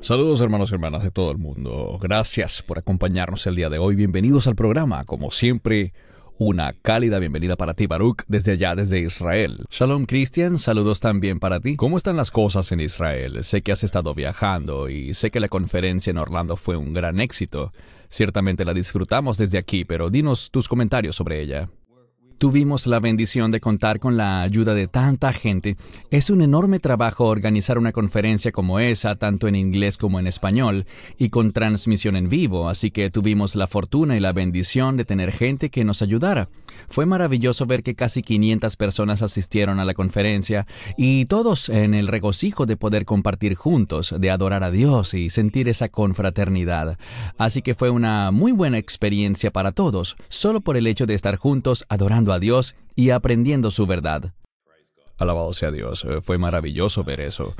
Saludos hermanos y hermanas de todo el mundo. Gracias por acompañarnos el día de hoy. Bienvenidos al programa. Como siempre, una cálida bienvenida para ti, Baruch, desde allá, desde Israel. Shalom, Cristian. Saludos también para ti. ¿Cómo están las cosas en Israel? Sé que has estado viajando y sé que la conferencia en Orlando fue un gran éxito. Ciertamente la disfrutamos desde aquí, pero dinos tus comentarios sobre ella. Tuvimos la bendición de contar con la ayuda de tanta gente. Es un enorme trabajo organizar una conferencia como esa, tanto en inglés como en español, y con transmisión en vivo, así que tuvimos la fortuna y la bendición de tener gente que nos ayudara. Fue maravilloso ver que casi 500 personas asistieron a la conferencia y todos en el regocijo de poder compartir juntos, de adorar a Dios y sentir esa confraternidad. Así que fue una muy buena experiencia para todos, solo por el hecho de estar juntos adorando a Dios y aprendiendo su verdad. Alabado sea Dios, eh, fue maravilloso ver eso.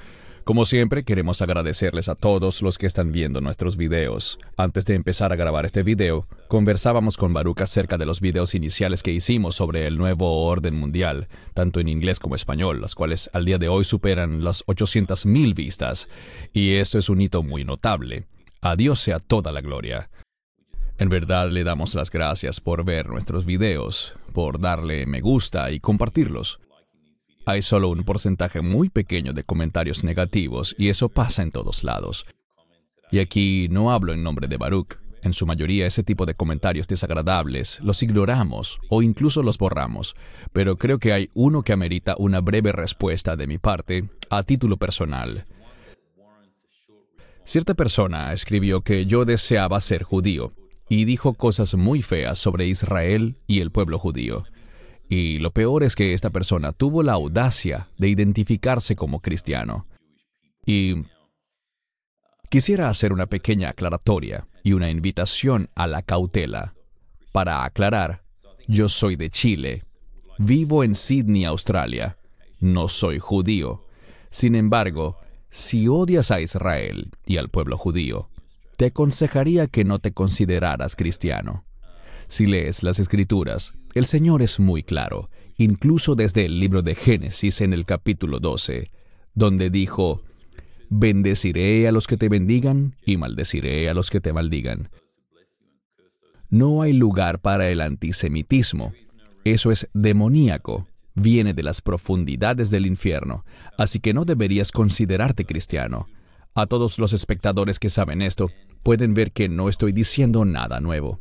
Como siempre, queremos agradecerles a todos los que están viendo nuestros videos. Antes de empezar a grabar este video, conversábamos con Baruch acerca de los videos iniciales que hicimos sobre el nuevo orden mundial, tanto en inglés como español, las cuales al día de hoy superan las 800.000 vistas. Y esto es un hito muy notable. A Dios sea toda la gloria. En verdad le damos las gracias por ver nuestros videos, por darle me gusta y compartirlos. Hay solo un porcentaje muy pequeño de comentarios negativos y eso pasa en todos lados. Y aquí no hablo en nombre de Baruch. En su mayoría ese tipo de comentarios desagradables los ignoramos o incluso los borramos, pero creo que hay uno que amerita una breve respuesta de mi parte a título personal. Cierta persona escribió que yo deseaba ser judío y dijo cosas muy feas sobre Israel y el pueblo judío. Y lo peor es que esta persona tuvo la audacia de identificarse como cristiano. Y quisiera hacer una pequeña aclaratoria y una invitación a la cautela. Para aclarar, yo soy de Chile, vivo en Sydney, Australia, no soy judío. Sin embargo, si odias a Israel y al pueblo judío, te aconsejaría que no te consideraras cristiano. Si lees las escrituras, el Señor es muy claro, incluso desde el libro de Génesis en el capítulo 12, donde dijo, Bendeciré a los que te bendigan y maldeciré a los que te maldigan. No hay lugar para el antisemitismo. Eso es demoníaco, viene de las profundidades del infierno, así que no deberías considerarte cristiano. A todos los espectadores que saben esto, pueden ver que no estoy diciendo nada nuevo.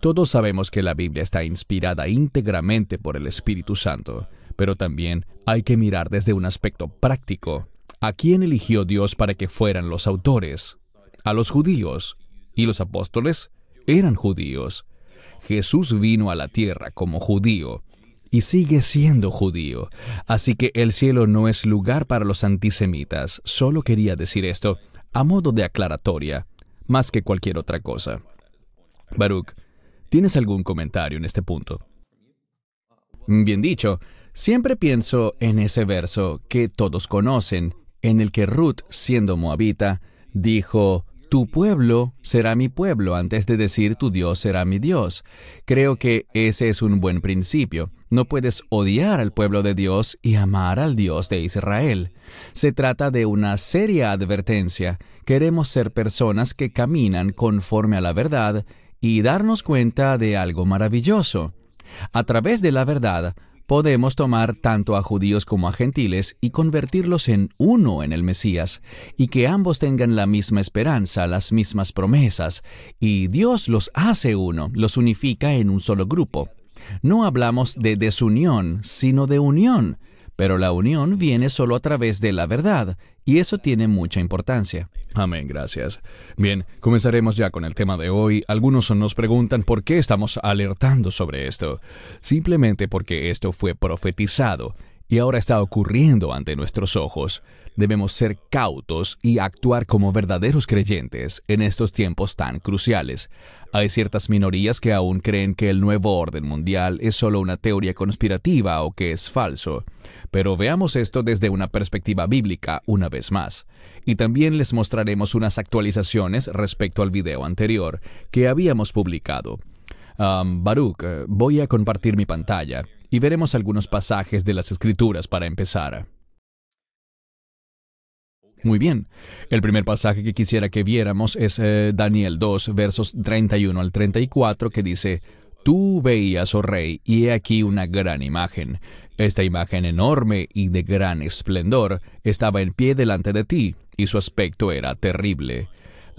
Todos sabemos que la Biblia está inspirada íntegramente por el Espíritu Santo, pero también hay que mirar desde un aspecto práctico. ¿A quién eligió Dios para que fueran los autores? A los judíos. ¿Y los apóstoles? Eran judíos. Jesús vino a la tierra como judío y sigue siendo judío. Así que el cielo no es lugar para los antisemitas. Solo quería decir esto a modo de aclaratoria, más que cualquier otra cosa. Baruch, ¿Tienes algún comentario en este punto? Bien dicho, siempre pienso en ese verso que todos conocen, en el que Ruth, siendo moabita, dijo, Tu pueblo será mi pueblo antes de decir tu Dios será mi Dios. Creo que ese es un buen principio. No puedes odiar al pueblo de Dios y amar al Dios de Israel. Se trata de una seria advertencia. Queremos ser personas que caminan conforme a la verdad y darnos cuenta de algo maravilloso. A través de la verdad, podemos tomar tanto a judíos como a gentiles y convertirlos en uno en el Mesías, y que ambos tengan la misma esperanza, las mismas promesas, y Dios los hace uno, los unifica en un solo grupo. No hablamos de desunión, sino de unión, pero la unión viene solo a través de la verdad, y eso tiene mucha importancia. Amén, gracias. Bien, comenzaremos ya con el tema de hoy. Algunos nos preguntan por qué estamos alertando sobre esto. Simplemente porque esto fue profetizado y ahora está ocurriendo ante nuestros ojos. Debemos ser cautos y actuar como verdaderos creyentes en estos tiempos tan cruciales. Hay ciertas minorías que aún creen que el nuevo orden mundial es solo una teoría conspirativa o que es falso. Pero veamos esto desde una perspectiva bíblica una vez más. Y también les mostraremos unas actualizaciones respecto al video anterior que habíamos publicado. Baruch, eh, voy a compartir mi pantalla y veremos algunos pasajes de las Escrituras para empezar. Muy bien. El primer pasaje que quisiera que viéramos es eh, Daniel 2, versos 31 al 34, que dice, Tú veías, oh rey, y he aquí una gran imagen. Esta imagen enorme y de gran esplendor estaba en pie delante de ti, y su aspecto era terrible.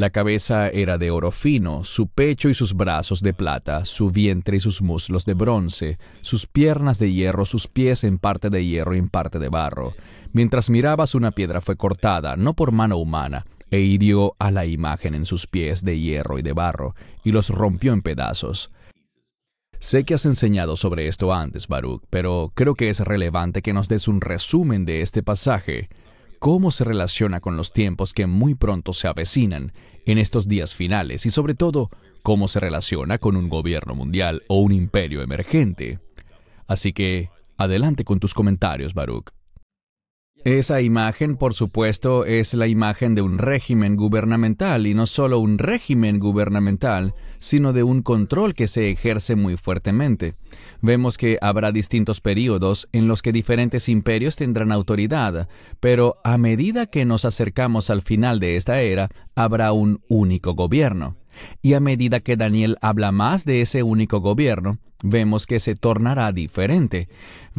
La cabeza era de oro fino, su pecho y sus brazos de plata, su vientre y sus muslos de bronce, sus piernas de hierro, sus pies en parte de hierro y en parte de barro. Mientras mirabas una piedra fue cortada, no por mano humana, e hirió a la imagen en sus pies de hierro y de barro, y los rompió en pedazos. Sé que has enseñado sobre esto antes, Baruch, pero creo que es relevante que nos des un resumen de este pasaje cómo se relaciona con los tiempos que muy pronto se avecinan en estos días finales y sobre todo cómo se relaciona con un gobierno mundial o un imperio emergente. Así que, adelante con tus comentarios, Baruch. Esa imagen, por supuesto, es la imagen de un régimen gubernamental, y no solo un régimen gubernamental, sino de un control que se ejerce muy fuertemente. Vemos que habrá distintos periodos en los que diferentes imperios tendrán autoridad, pero a medida que nos acercamos al final de esta era, habrá un único gobierno. Y a medida que Daniel habla más de ese único gobierno, vemos que se tornará diferente.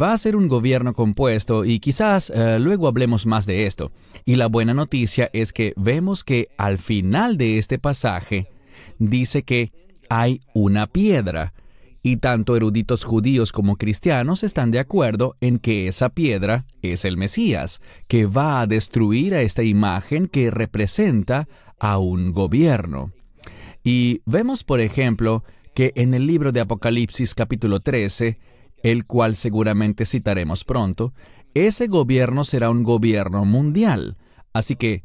Va a ser un gobierno compuesto y quizás eh, luego hablemos más de esto. Y la buena noticia es que vemos que al final de este pasaje dice que hay una piedra. Y tanto eruditos judíos como cristianos están de acuerdo en que esa piedra es el Mesías, que va a destruir a esta imagen que representa a un gobierno. Y vemos, por ejemplo, que en el libro de Apocalipsis capítulo 13, el cual seguramente citaremos pronto, ese gobierno será un gobierno mundial. Así que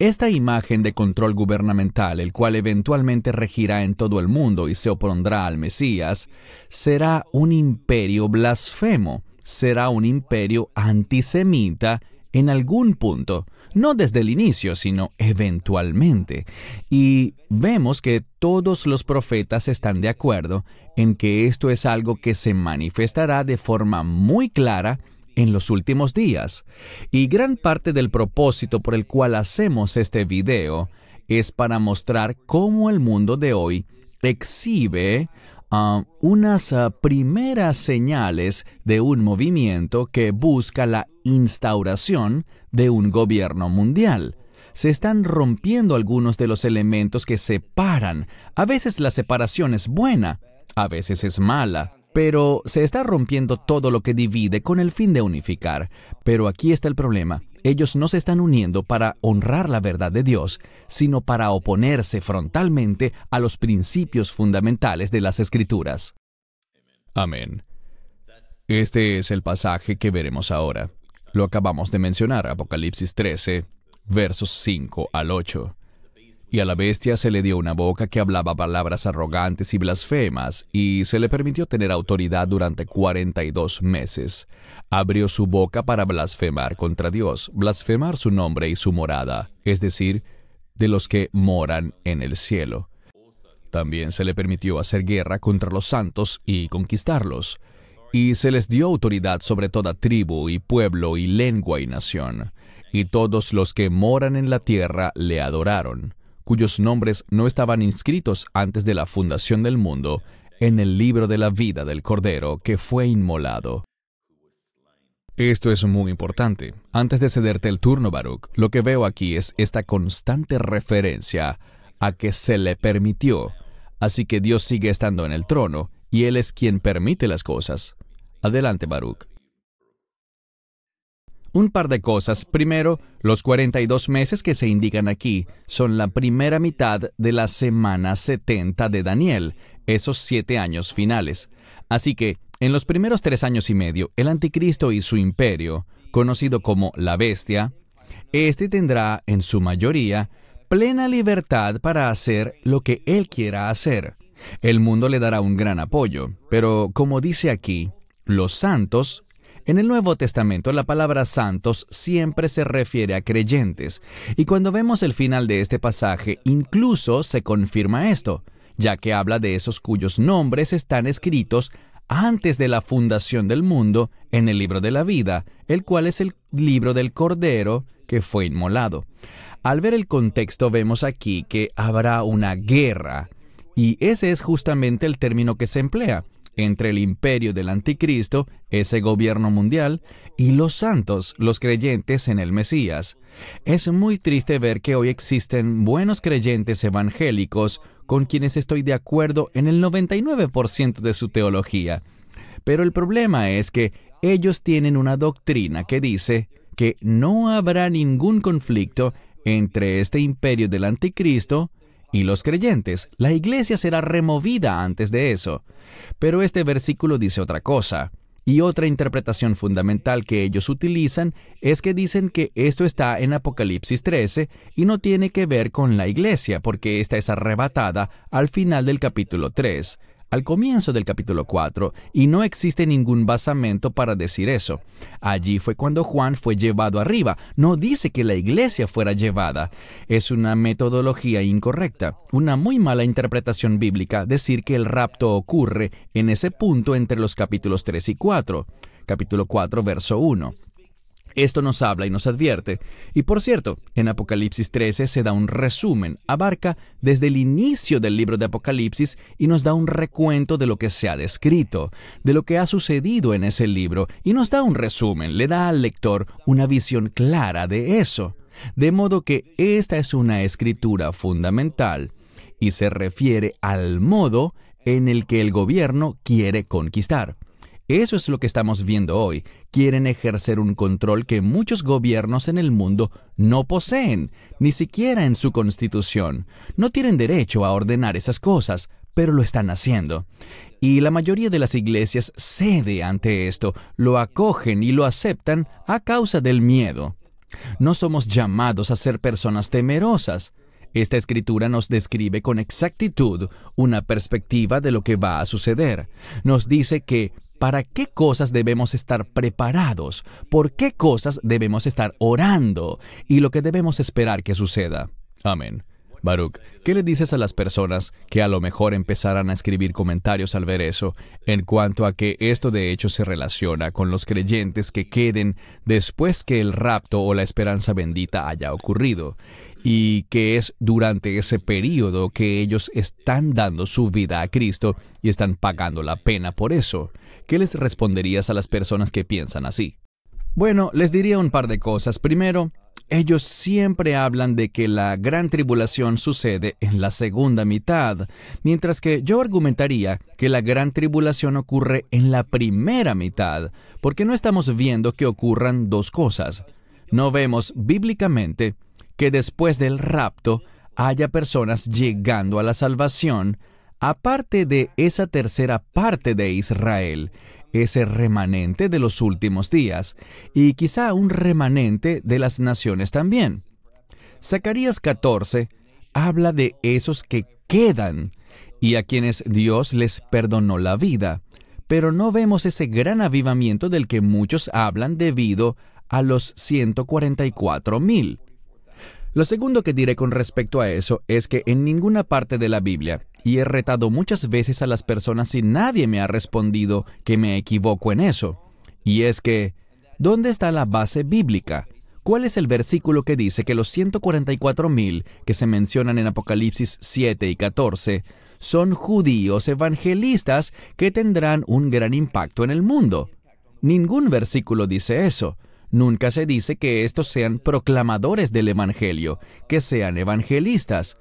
esta imagen de control gubernamental, el cual eventualmente regirá en todo el mundo y se opondrá al Mesías, será un imperio blasfemo, será un imperio antisemita en algún punto no desde el inicio, sino eventualmente. Y vemos que todos los profetas están de acuerdo en que esto es algo que se manifestará de forma muy clara en los últimos días. Y gran parte del propósito por el cual hacemos este video es para mostrar cómo el mundo de hoy exhibe uh, unas uh, primeras señales de un movimiento que busca la instauración de un gobierno mundial. Se están rompiendo algunos de los elementos que separan. A veces la separación es buena, a veces es mala, pero se está rompiendo todo lo que divide con el fin de unificar. Pero aquí está el problema. Ellos no se están uniendo para honrar la verdad de Dios, sino para oponerse frontalmente a los principios fundamentales de las Escrituras. Amén. Este es el pasaje que veremos ahora. Lo acabamos de mencionar, Apocalipsis 13, versos 5 al 8. Y a la bestia se le dio una boca que hablaba palabras arrogantes y blasfemas, y se le permitió tener autoridad durante cuarenta y dos meses. Abrió su boca para blasfemar contra Dios, blasfemar su nombre y su morada, es decir, de los que moran en el cielo. También se le permitió hacer guerra contra los santos y conquistarlos, y se les dio autoridad sobre toda tribu y pueblo y lengua y nación, y todos los que moran en la tierra le adoraron cuyos nombres no estaban inscritos antes de la fundación del mundo en el libro de la vida del Cordero que fue inmolado. Esto es muy importante. Antes de cederte el turno, Baruch, lo que veo aquí es esta constante referencia a que se le permitió. Así que Dios sigue estando en el trono y Él es quien permite las cosas. Adelante, Baruch. Un par de cosas. Primero, los 42 meses que se indican aquí son la primera mitad de la semana 70 de Daniel, esos siete años finales. Así que, en los primeros tres años y medio, el anticristo y su imperio, conocido como la bestia, este tendrá, en su mayoría, plena libertad para hacer lo que él quiera hacer. El mundo le dará un gran apoyo, pero como dice aquí, los santos en el Nuevo Testamento la palabra santos siempre se refiere a creyentes, y cuando vemos el final de este pasaje incluso se confirma esto, ya que habla de esos cuyos nombres están escritos antes de la fundación del mundo en el libro de la vida, el cual es el libro del Cordero que fue inmolado. Al ver el contexto vemos aquí que habrá una guerra, y ese es justamente el término que se emplea entre el imperio del anticristo, ese gobierno mundial, y los santos, los creyentes en el Mesías. Es muy triste ver que hoy existen buenos creyentes evangélicos con quienes estoy de acuerdo en el 99% de su teología. Pero el problema es que ellos tienen una doctrina que dice que no habrá ningún conflicto entre este imperio del anticristo y los creyentes. La iglesia será removida antes de eso. Pero este versículo dice otra cosa. Y otra interpretación fundamental que ellos utilizan es que dicen que esto está en Apocalipsis 13 y no tiene que ver con la iglesia, porque esta es arrebatada al final del capítulo 3 al comienzo del capítulo 4 y no existe ningún basamento para decir eso. Allí fue cuando Juan fue llevado arriba. No dice que la iglesia fuera llevada. Es una metodología incorrecta, una muy mala interpretación bíblica decir que el rapto ocurre en ese punto entre los capítulos 3 y 4. Capítulo 4, verso 1. Esto nos habla y nos advierte. Y por cierto, en Apocalipsis 13 se da un resumen, abarca desde el inicio del libro de Apocalipsis y nos da un recuento de lo que se ha descrito, de lo que ha sucedido en ese libro, y nos da un resumen, le da al lector una visión clara de eso. De modo que esta es una escritura fundamental y se refiere al modo en el que el gobierno quiere conquistar. Eso es lo que estamos viendo hoy. Quieren ejercer un control que muchos gobiernos en el mundo no poseen, ni siquiera en su constitución. No tienen derecho a ordenar esas cosas, pero lo están haciendo. Y la mayoría de las iglesias cede ante esto, lo acogen y lo aceptan a causa del miedo. No somos llamados a ser personas temerosas. Esta escritura nos describe con exactitud una perspectiva de lo que va a suceder. Nos dice que para qué cosas debemos estar preparados, por qué cosas debemos estar orando y lo que debemos esperar que suceda. Amén. Baruch, ¿qué le dices a las personas que a lo mejor empezarán a escribir comentarios al ver eso, en cuanto a que esto de hecho se relaciona con los creyentes que queden después que el rapto o la esperanza bendita haya ocurrido? y que es durante ese periodo que ellos están dando su vida a Cristo y están pagando la pena por eso. ¿Qué les responderías a las personas que piensan así? Bueno, les diría un par de cosas. Primero, ellos siempre hablan de que la gran tribulación sucede en la segunda mitad, mientras que yo argumentaría que la gran tribulación ocurre en la primera mitad, porque no estamos viendo que ocurran dos cosas. No vemos bíblicamente que después del rapto haya personas llegando a la salvación, aparte de esa tercera parte de Israel, ese remanente de los últimos días, y quizá un remanente de las naciones también. Zacarías 14 habla de esos que quedan y a quienes Dios les perdonó la vida, pero no vemos ese gran avivamiento del que muchos hablan debido a los 144 mil. Lo segundo que diré con respecto a eso es que en ninguna parte de la Biblia, y he retado muchas veces a las personas y nadie me ha respondido que me equivoco en eso, y es que, ¿dónde está la base bíblica? ¿Cuál es el versículo que dice que los 144.000 que se mencionan en Apocalipsis 7 y 14 son judíos evangelistas que tendrán un gran impacto en el mundo? Ningún versículo dice eso. Nunca se dice que estos sean proclamadores del Evangelio, que sean evangelistas.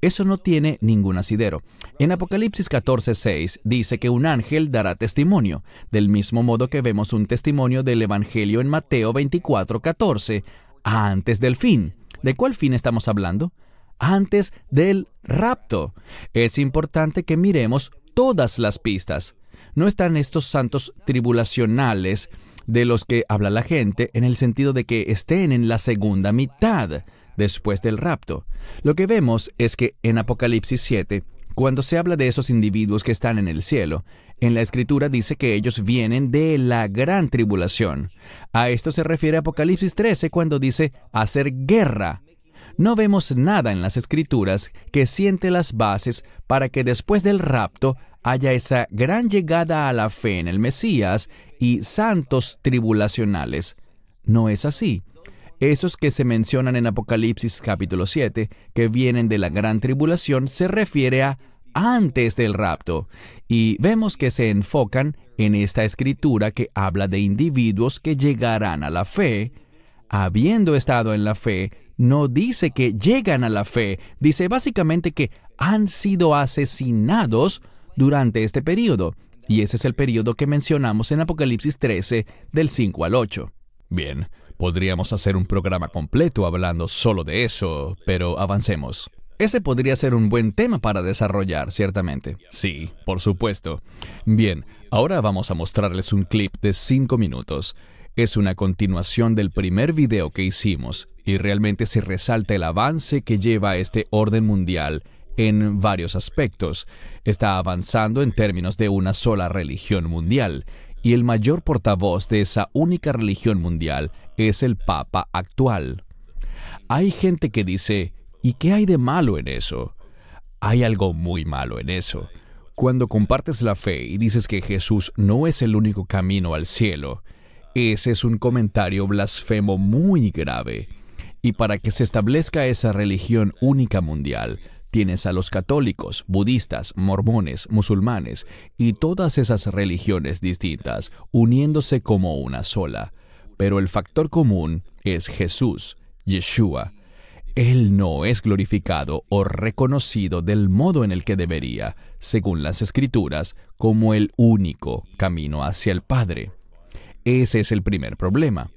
Eso no tiene ningún asidero. En Apocalipsis 14:6 dice que un ángel dará testimonio, del mismo modo que vemos un testimonio del Evangelio en Mateo 24:14, antes del fin. ¿De cuál fin estamos hablando? Antes del rapto. Es importante que miremos todas las pistas. No están estos santos tribulacionales de los que habla la gente en el sentido de que estén en la segunda mitad después del rapto. Lo que vemos es que en Apocalipsis 7, cuando se habla de esos individuos que están en el cielo, en la escritura dice que ellos vienen de la gran tribulación. A esto se refiere Apocalipsis 13 cuando dice hacer guerra. no vemos nada en las escrituras que siente las bases para que después del rapto haya esa gran llegada a la fe en el Mesías y santos tribulacionales. No es así. Esos que se mencionan en Apocalipsis capítulo 7, que vienen de la gran tribulación, se refiere a antes del rapto. Y vemos que se enfocan en esta escritura que habla de individuos que llegarán a la fe. Habiendo estado en la fe, no dice que llegan a la fe, dice básicamente que han sido asesinados durante este periodo. Y ese es el periodo que mencionamos en Apocalipsis 13, del 5 al 8. Bien, podríamos hacer un programa completo hablando solo de eso, pero avancemos. Ese podría ser un buen tema para desarrollar, ciertamente. Sí, por supuesto. Bien, ahora vamos a mostrarles un clip de 5 minutos. Es una continuación del primer video que hicimos y realmente se resalta el avance que lleva este orden mundial en varios aspectos. Está avanzando en términos de una sola religión mundial, y el mayor portavoz de esa única religión mundial es el Papa actual. Hay gente que dice, ¿y qué hay de malo en eso? Hay algo muy malo en eso. Cuando compartes la fe y dices que Jesús no es el único camino al cielo, ese es un comentario blasfemo muy grave. Y para que se establezca esa religión única mundial, Tienes a los católicos, budistas, mormones, musulmanes y todas esas religiones distintas uniéndose como una sola. Pero el factor común es Jesús, Yeshua. Él no es glorificado o reconocido del modo en el que debería, según las escrituras, como el único camino hacia el Padre. Ese es el primer problema.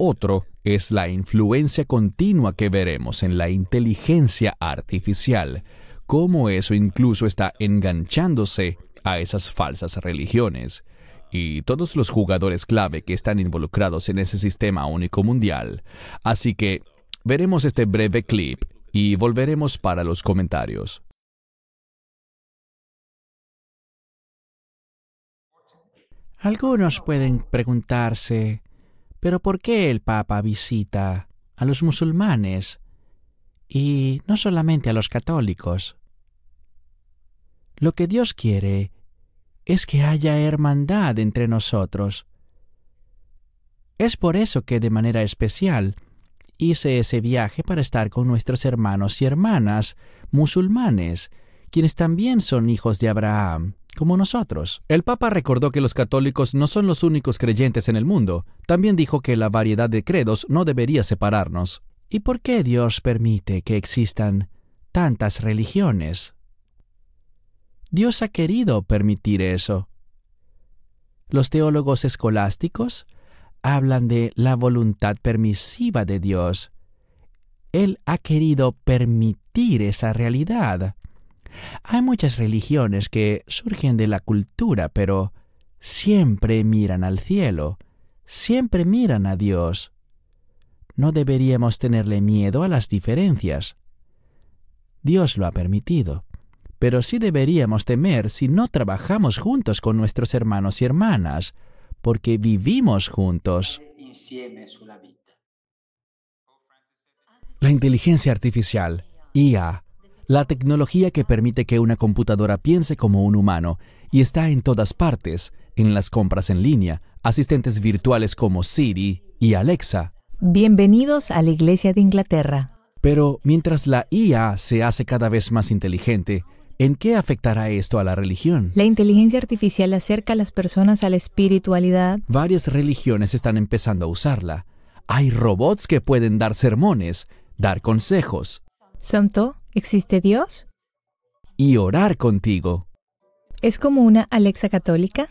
Otro es la influencia continua que veremos en la inteligencia artificial, cómo eso incluso está enganchándose a esas falsas religiones. Y todos los jugadores clave que están involucrados en ese sistema único mundial. Así que veremos este breve clip y volveremos para los comentarios. Algunos pueden preguntarse, pero ¿por qué el Papa visita a los musulmanes y no solamente a los católicos? Lo que Dios quiere es que haya hermandad entre nosotros. Es por eso que de manera especial hice ese viaje para estar con nuestros hermanos y hermanas musulmanes, quienes también son hijos de Abraham como nosotros. El Papa recordó que los católicos no son los únicos creyentes en el mundo. También dijo que la variedad de credos no debería separarnos. ¿Y por qué Dios permite que existan tantas religiones? Dios ha querido permitir eso. Los teólogos escolásticos hablan de la voluntad permisiva de Dios. Él ha querido permitir esa realidad. Hay muchas religiones que surgen de la cultura, pero siempre miran al cielo, siempre miran a Dios. No deberíamos tenerle miedo a las diferencias. Dios lo ha permitido, pero sí deberíamos temer si no trabajamos juntos con nuestros hermanos y hermanas, porque vivimos juntos. La inteligencia artificial, IA, la tecnología que permite que una computadora piense como un humano y está en todas partes, en las compras en línea, asistentes virtuales como Siri y Alexa. Bienvenidos a la Iglesia de Inglaterra. Pero mientras la IA se hace cada vez más inteligente, ¿en qué afectará esto a la religión? La inteligencia artificial acerca a las personas a la espiritualidad. Varias religiones están empezando a usarla. Hay robots que pueden dar sermones, dar consejos. ¿Sonto? ¿Existe Dios? Y orar contigo. ¿Es como una Alexa católica?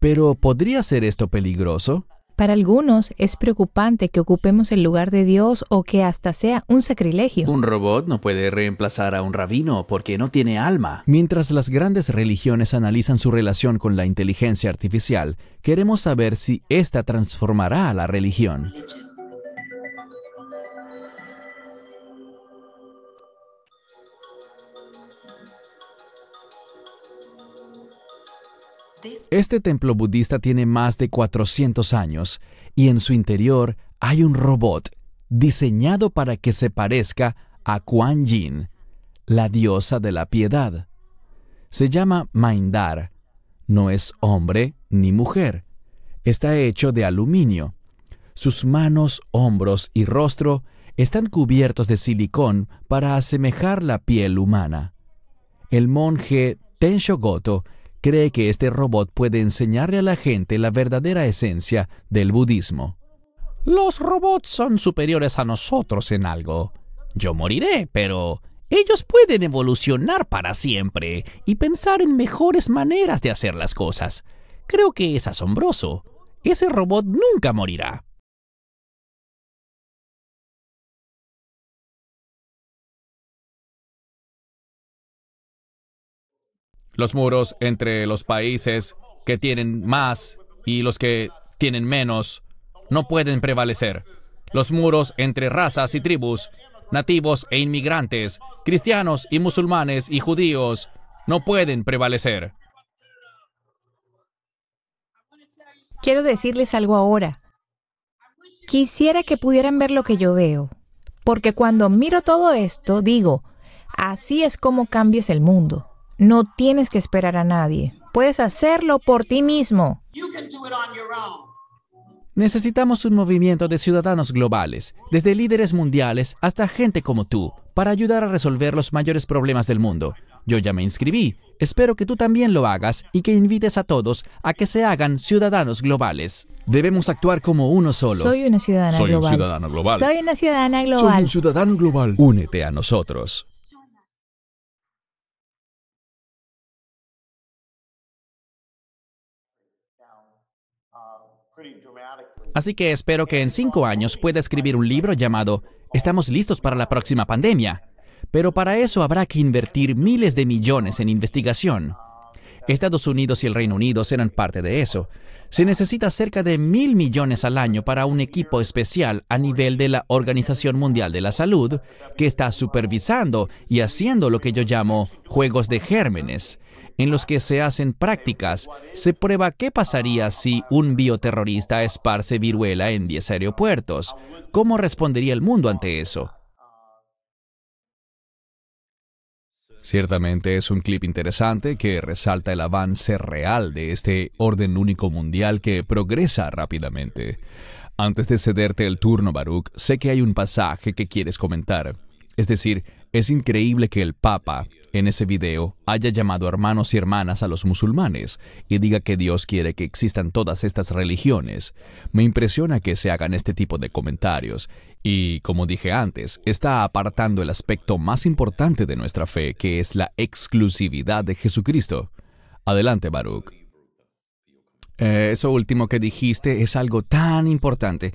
Pero ¿podría ser esto peligroso? Para algunos es preocupante que ocupemos el lugar de Dios o que hasta sea un sacrilegio. Un robot no puede reemplazar a un rabino porque no tiene alma. Mientras las grandes religiones analizan su relación con la inteligencia artificial, queremos saber si ésta transformará a la religión. Este templo budista tiene más de 400 años y en su interior hay un robot diseñado para que se parezca a Kuan Yin, la diosa de la piedad. Se llama Maindar. No es hombre ni mujer. Está hecho de aluminio. Sus manos, hombros y rostro están cubiertos de silicón para asemejar la piel humana. El monje Tensho Goto cree que este robot puede enseñarle a la gente la verdadera esencia del budismo. Los robots son superiores a nosotros en algo. Yo moriré, pero ellos pueden evolucionar para siempre y pensar en mejores maneras de hacer las cosas. Creo que es asombroso. Ese robot nunca morirá. Los muros entre los países que tienen más y los que tienen menos no pueden prevalecer. Los muros entre razas y tribus, nativos e inmigrantes, cristianos y musulmanes y judíos, no pueden prevalecer. Quiero decirles algo ahora. Quisiera que pudieran ver lo que yo veo, porque cuando miro todo esto, digo, así es como cambies el mundo. No tienes que esperar a nadie. Puedes hacerlo por ti mismo. Necesitamos un movimiento de ciudadanos globales, desde líderes mundiales hasta gente como tú, para ayudar a resolver los mayores problemas del mundo. Yo ya me inscribí. Espero que tú también lo hagas y que invites a todos a que se hagan ciudadanos globales. Debemos actuar como uno solo. Soy una ciudadana Soy un global. ciudadano global. Soy una ciudadana Soy global. un ciudadano global. Únete a nosotros. Así que espero que en cinco años pueda escribir un libro llamado Estamos listos para la próxima pandemia. Pero para eso habrá que invertir miles de millones en investigación. Estados Unidos y el Reino Unido serán parte de eso. Se necesita cerca de mil millones al año para un equipo especial a nivel de la Organización Mundial de la Salud que está supervisando y haciendo lo que yo llamo juegos de gérmenes, en los que se hacen prácticas. Se prueba qué pasaría si un bioterrorista esparce viruela en 10 aeropuertos. ¿Cómo respondería el mundo ante eso? Ciertamente es un clip interesante que resalta el avance real de este orden único mundial que progresa rápidamente. Antes de cederte el turno, Baruch, sé que hay un pasaje que quieres comentar. Es decir, es increíble que el Papa, en ese video, haya llamado hermanos y hermanas a los musulmanes y diga que Dios quiere que existan todas estas religiones. Me impresiona que se hagan este tipo de comentarios y, como dije antes, está apartando el aspecto más importante de nuestra fe, que es la exclusividad de Jesucristo. Adelante, Baruch. Eh, eso último que dijiste es algo tan importante.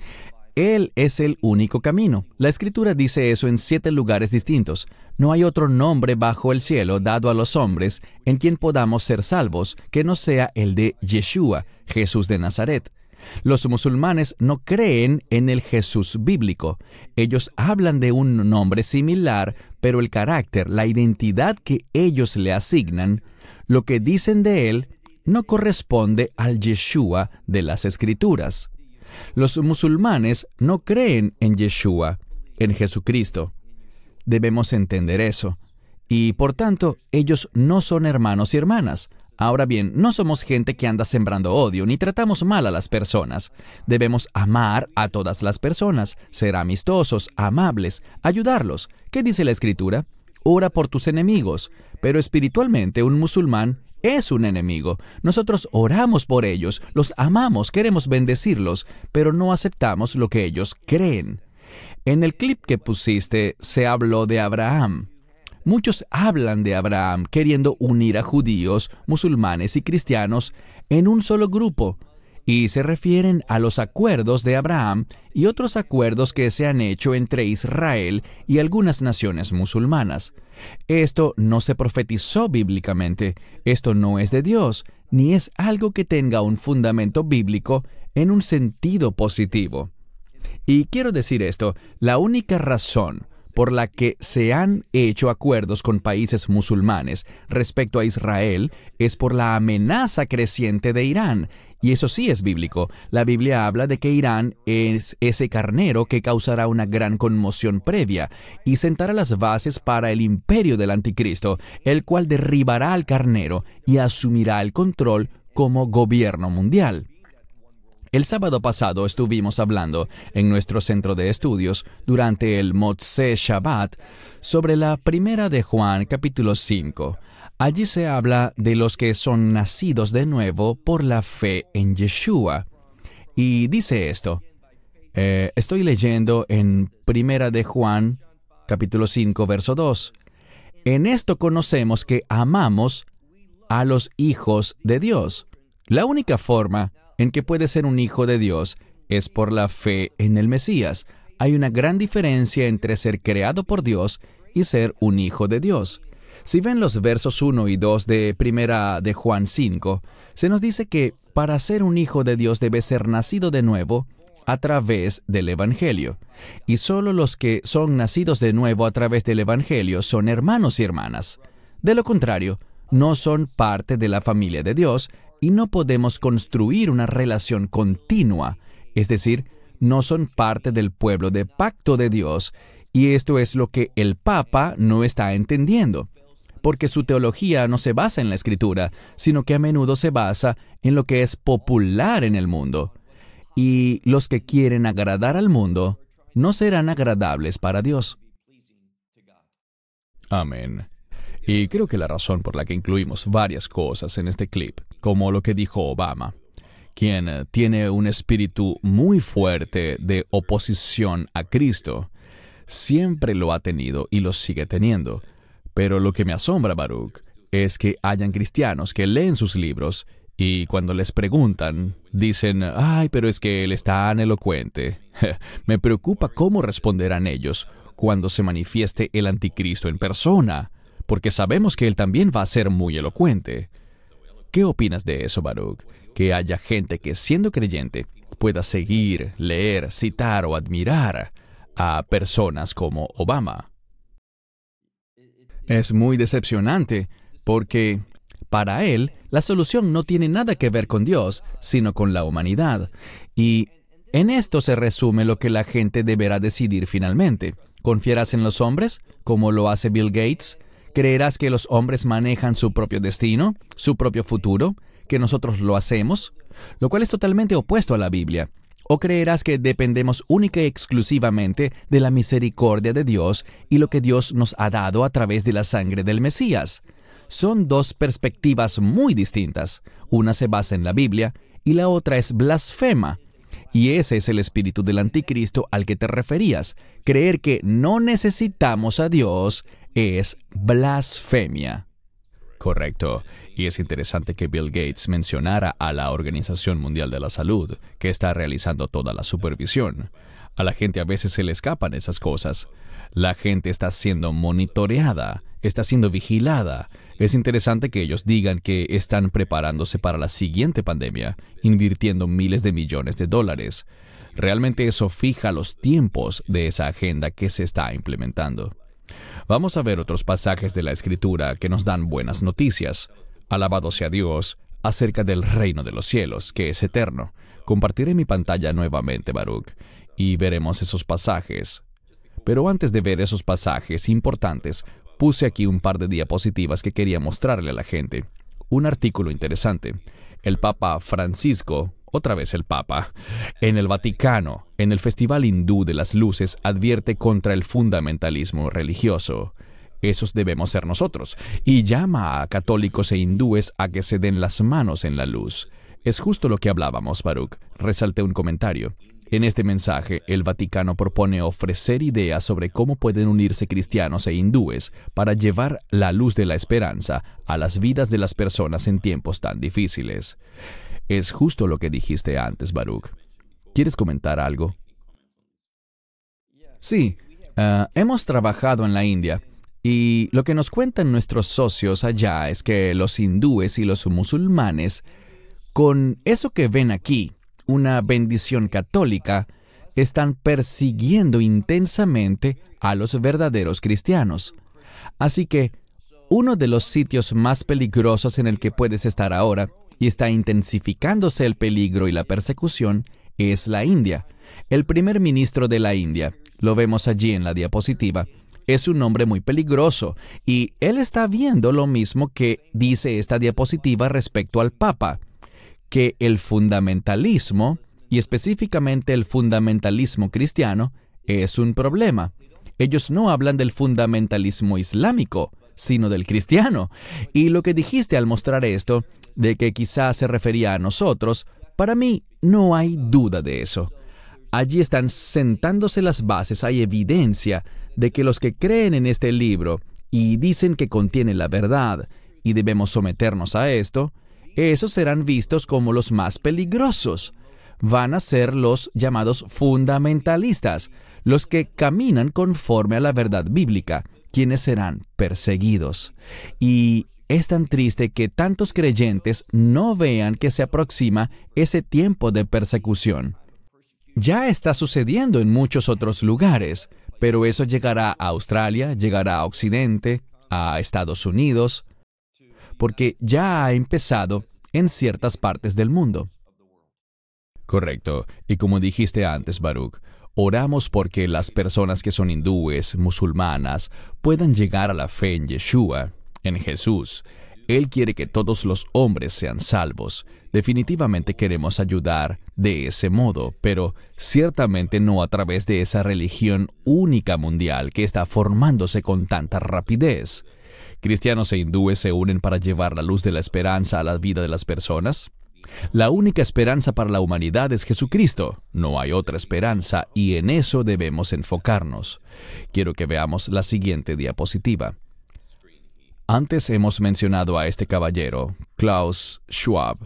Él es el único camino. La escritura dice eso en siete lugares distintos. No hay otro nombre bajo el cielo dado a los hombres en quien podamos ser salvos que no sea el de Yeshua, Jesús de Nazaret. Los musulmanes no creen en el Jesús bíblico. Ellos hablan de un nombre similar, pero el carácter, la identidad que ellos le asignan, lo que dicen de él, no corresponde al Yeshua de las Escrituras. Los musulmanes no creen en Yeshua, en Jesucristo. Debemos entender eso. Y por tanto, ellos no son hermanos y hermanas. Ahora bien, no somos gente que anda sembrando odio ni tratamos mal a las personas. Debemos amar a todas las personas, ser amistosos, amables, ayudarlos. ¿Qué dice la Escritura? Ora por tus enemigos. Pero espiritualmente un musulmán es un enemigo. Nosotros oramos por ellos, los amamos, queremos bendecirlos, pero no aceptamos lo que ellos creen. En el clip que pusiste se habló de Abraham. Muchos hablan de Abraham queriendo unir a judíos, musulmanes y cristianos en un solo grupo, y se refieren a los acuerdos de Abraham y otros acuerdos que se han hecho entre Israel y algunas naciones musulmanas. Esto no se profetizó bíblicamente, esto no es de Dios, ni es algo que tenga un fundamento bíblico en un sentido positivo. Y quiero decir esto, la única razón por la que se han hecho acuerdos con países musulmanes respecto a Israel es por la amenaza creciente de Irán. Y eso sí es bíblico. La Biblia habla de que Irán es ese carnero que causará una gran conmoción previa y sentará las bases para el imperio del anticristo, el cual derribará al carnero y asumirá el control como gobierno mundial. El sábado pasado estuvimos hablando en nuestro centro de estudios durante el Motzei Shabbat sobre la primera de Juan capítulo 5. Allí se habla de los que son nacidos de nuevo por la fe en Yeshua. Y dice esto. Eh, estoy leyendo en primera de Juan capítulo 5 verso 2. En esto conocemos que amamos a los hijos de Dios. La única forma en que puede ser un hijo de Dios es por la fe en el Mesías. Hay una gran diferencia entre ser creado por Dios y ser un hijo de Dios. Si ven los versos 1 y 2 de primera de Juan 5, se nos dice que para ser un hijo de Dios debe ser nacido de nuevo a través del Evangelio. Y solo los que son nacidos de nuevo a través del Evangelio son hermanos y hermanas. De lo contrario, no son parte de la familia de Dios y no podemos construir una relación continua, es decir, no son parte del pueblo de pacto de Dios, y esto es lo que el Papa no está entendiendo, porque su teología no se basa en la escritura, sino que a menudo se basa en lo que es popular en el mundo. Y los que quieren agradar al mundo no serán agradables para Dios. Amén. Y creo que la razón por la que incluimos varias cosas en este clip, como lo que dijo Obama, quien eh, tiene un espíritu muy fuerte de oposición a Cristo, siempre lo ha tenido y lo sigue teniendo. Pero lo que me asombra, Baruch, es que hayan cristianos que leen sus libros y cuando les preguntan, dicen, ay, pero es que él es tan elocuente. me preocupa cómo responderán ellos cuando se manifieste el anticristo en persona porque sabemos que él también va a ser muy elocuente. ¿Qué opinas de eso, Baruch? Que haya gente que siendo creyente pueda seguir, leer, citar o admirar a personas como Obama. Es muy decepcionante porque para él la solución no tiene nada que ver con Dios, sino con la humanidad. Y en esto se resume lo que la gente deberá decidir finalmente. ¿Confiarás en los hombres, como lo hace Bill Gates? ¿Creerás que los hombres manejan su propio destino, su propio futuro, que nosotros lo hacemos? Lo cual es totalmente opuesto a la Biblia. ¿O creerás que dependemos única y exclusivamente de la misericordia de Dios y lo que Dios nos ha dado a través de la sangre del Mesías? Son dos perspectivas muy distintas. Una se basa en la Biblia y la otra es blasfema. Y ese es el espíritu del anticristo al que te referías, creer que no necesitamos a Dios es blasfemia. Correcto. Y es interesante que Bill Gates mencionara a la Organización Mundial de la Salud, que está realizando toda la supervisión. A la gente a veces se le escapan esas cosas. La gente está siendo monitoreada, está siendo vigilada. Es interesante que ellos digan que están preparándose para la siguiente pandemia, invirtiendo miles de millones de dólares. Realmente eso fija los tiempos de esa agenda que se está implementando. Vamos a ver otros pasajes de la Escritura que nos dan buenas noticias. Alabado sea Dios acerca del reino de los cielos, que es eterno. Compartiré mi pantalla nuevamente, Baruch, y veremos esos pasajes. Pero antes de ver esos pasajes importantes, puse aquí un par de diapositivas que quería mostrarle a la gente. Un artículo interesante. El Papa Francisco otra vez el Papa, en el Vaticano, en el Festival Hindú de las Luces, advierte contra el fundamentalismo religioso. Esos debemos ser nosotros, y llama a católicos e hindúes a que se den las manos en la luz. Es justo lo que hablábamos, Baruch. Resalté un comentario. En este mensaje, el Vaticano propone ofrecer ideas sobre cómo pueden unirse cristianos e hindúes para llevar la luz de la esperanza a las vidas de las personas en tiempos tan difíciles. Es justo lo que dijiste antes, Baruch. ¿Quieres comentar algo? Sí, ah, hemos trabajado en la India y lo que nos cuentan nuestros socios allá es que los hindúes y los musulmanes, con eso que ven aquí, una bendición católica, están persiguiendo intensamente a los verdaderos cristianos. Así que uno de los sitios más peligrosos en el que puedes estar ahora, y está intensificándose el peligro y la persecución, es la India. El primer ministro de la India, lo vemos allí en la diapositiva, es un hombre muy peligroso y él está viendo lo mismo que dice esta diapositiva respecto al Papa, que el fundamentalismo, y específicamente el fundamentalismo cristiano, es un problema. Ellos no hablan del fundamentalismo islámico, sino del cristiano. Y lo que dijiste al mostrar esto, de que quizás se refería a nosotros, para mí no hay duda de eso. Allí están sentándose las bases, hay evidencia de que los que creen en este libro y dicen que contiene la verdad y debemos someternos a esto, esos serán vistos como los más peligrosos. Van a ser los llamados fundamentalistas, los que caminan conforme a la verdad bíblica, quienes serán perseguidos. Y es tan triste que tantos creyentes no vean que se aproxima ese tiempo de persecución. Ya está sucediendo en muchos otros lugares, pero eso llegará a Australia, llegará a Occidente, a Estados Unidos, porque ya ha empezado en ciertas partes del mundo. Correcto. Y como dijiste antes, Baruch, oramos porque las personas que son hindúes, musulmanas, puedan llegar a la fe en Yeshua, en Jesús, él quiere que todos los hombres sean salvos. Definitivamente queremos ayudar de ese modo, pero ciertamente no a través de esa religión única mundial que está formándose con tanta rapidez. ¿Cristianos e hindúes se unen para llevar la luz de la esperanza a la vida de las personas? La única esperanza para la humanidad es Jesucristo. No hay otra esperanza y en eso debemos enfocarnos. Quiero que veamos la siguiente diapositiva. Antes hemos mencionado a este caballero, Klaus Schwab,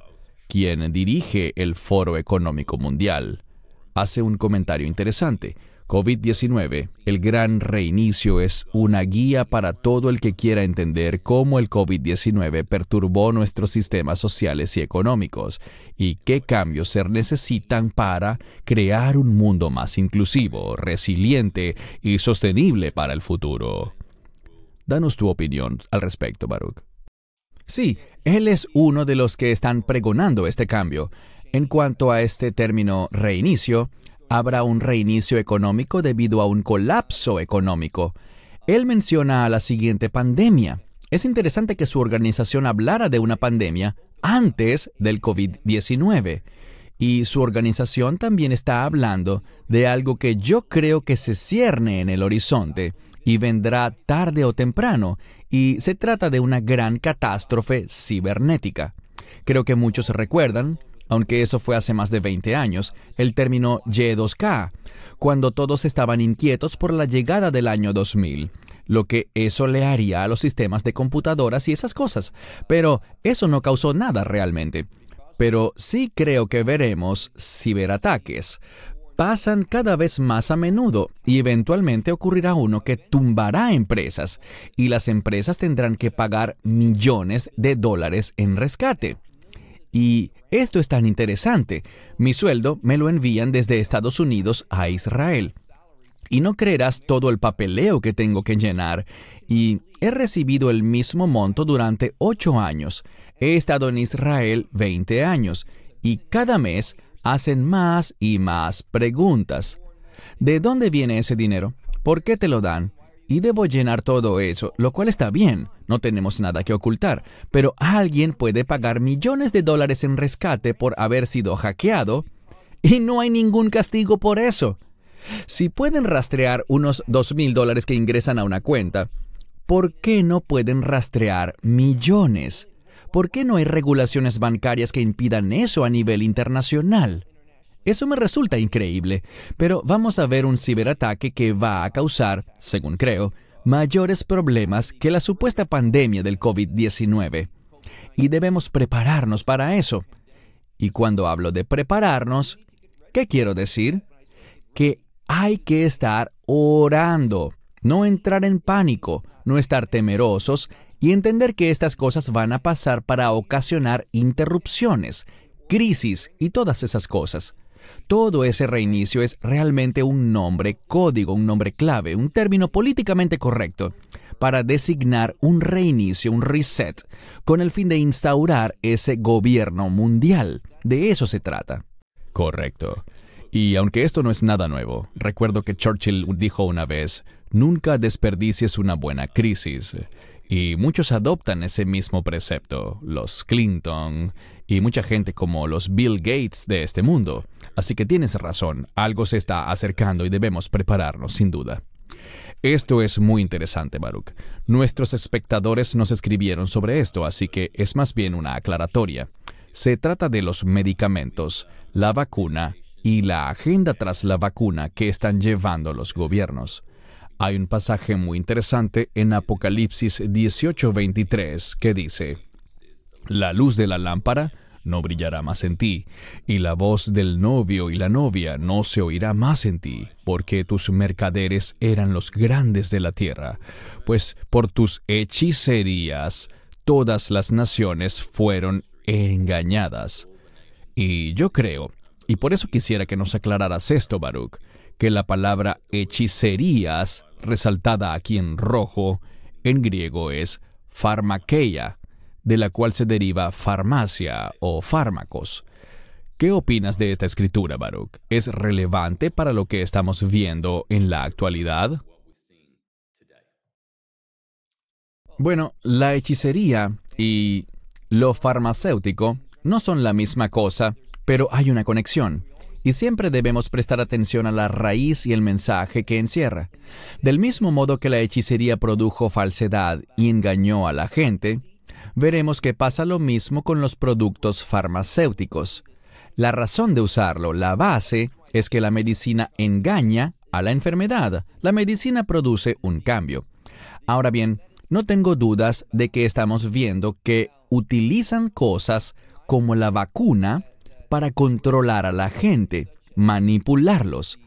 quien dirige el Foro Económico Mundial. Hace un comentario interesante. COVID-19, el gran reinicio es una guía para todo el que quiera entender cómo el COVID-19 perturbó nuestros sistemas sociales y económicos y qué cambios se necesitan para crear un mundo más inclusivo, resiliente y sostenible para el futuro. Danos tu opinión al respecto, Baruch. Sí, él es uno de los que están pregonando este cambio. En cuanto a este término reinicio, habrá un reinicio económico debido a un colapso económico. Él menciona a la siguiente pandemia. Es interesante que su organización hablara de una pandemia antes del COVID-19. Y su organización también está hablando de algo que yo creo que se cierne en el horizonte, y vendrá tarde o temprano, y se trata de una gran catástrofe cibernética. Creo que muchos recuerdan, aunque eso fue hace más de 20 años, el término Y2K, cuando todos estaban inquietos por la llegada del año 2000 lo que eso le haría a los sistemas de computadoras y esas cosas. Pero eso no causó nada realmente. Pero sí creo que veremos ciberataques, pasan cada vez más a menudo y eventualmente ocurrirá uno que tumbará empresas y las empresas tendrán que pagar millones de dólares en rescate. Y esto es tan interesante. Mi sueldo me lo envían desde Estados Unidos a Israel. Y no creerás todo el papeleo que tengo que llenar. Y he recibido el mismo monto durante ocho años. He estado en Israel 20 años. Y cada mes hacen más y más preguntas. ¿De dónde viene ese dinero? ¿Por qué te lo dan? Y debo llenar todo eso, lo cual está bien, no tenemos nada que ocultar, pero alguien puede pagar millones de dólares en rescate por haber sido hackeado y no hay ningún castigo por eso. Si pueden rastrear unos dos mil dólares que ingresan a una cuenta, ¿por qué no pueden rastrear millones? ¿Por qué no hay regulaciones bancarias que impidan eso a nivel internacional? Eso me resulta increíble, pero vamos a ver un ciberataque que va a causar, según creo, mayores problemas que la supuesta pandemia del COVID-19. Y debemos prepararnos para eso. Y cuando hablo de prepararnos, ¿qué quiero decir? Que hay que estar orando, no entrar en pánico, no estar temerosos y entender que estas cosas van a pasar para ocasionar interrupciones, crisis y todas esas cosas. Todo ese reinicio es realmente un nombre código, un nombre clave, un término políticamente correcto para designar un reinicio, un reset, con el fin de instaurar ese gobierno mundial. De eso se trata. Correcto. Y aunque esto no es nada nuevo, recuerdo que Churchill dijo una vez, nunca desperdicies una buena crisis. Y muchos adoptan ese mismo precepto, los Clinton y mucha gente como los Bill Gates de este mundo. Así que tienes razón, algo se está acercando y debemos prepararnos, sin duda. Esto es muy interesante, Baruch. Nuestros espectadores nos escribieron sobre esto, así que es más bien una aclaratoria. Se trata de los medicamentos, la vacuna y la agenda tras la vacuna que están llevando los gobiernos. Hay un pasaje muy interesante en Apocalipsis 18:23 que dice, La luz de la lámpara no brillará más en ti, y la voz del novio y la novia no se oirá más en ti, porque tus mercaderes eran los grandes de la tierra, pues por tus hechicerías todas las naciones fueron engañadas. Y yo creo, y por eso quisiera que nos aclararas esto, Baruch, que la palabra hechicerías, resaltada aquí en rojo, en griego es farmakeia, de la cual se deriva farmacia o fármacos. ¿Qué opinas de esta escritura, Baruch? ¿Es relevante para lo que estamos viendo en la actualidad? Bueno, la hechicería y lo farmacéutico no son la misma cosa, pero hay una conexión y siempre debemos prestar atención a la raíz y el mensaje que encierra. Del mismo modo que la hechicería produjo falsedad y engañó a la gente, veremos que pasa lo mismo con los productos farmacéuticos. La razón de usarlo, la base, es que la medicina engaña a la enfermedad. La medicina produce un cambio. Ahora bien, no tengo dudas de que estamos viendo que utilizan cosas como la vacuna para controlar a la gente, manipularlos.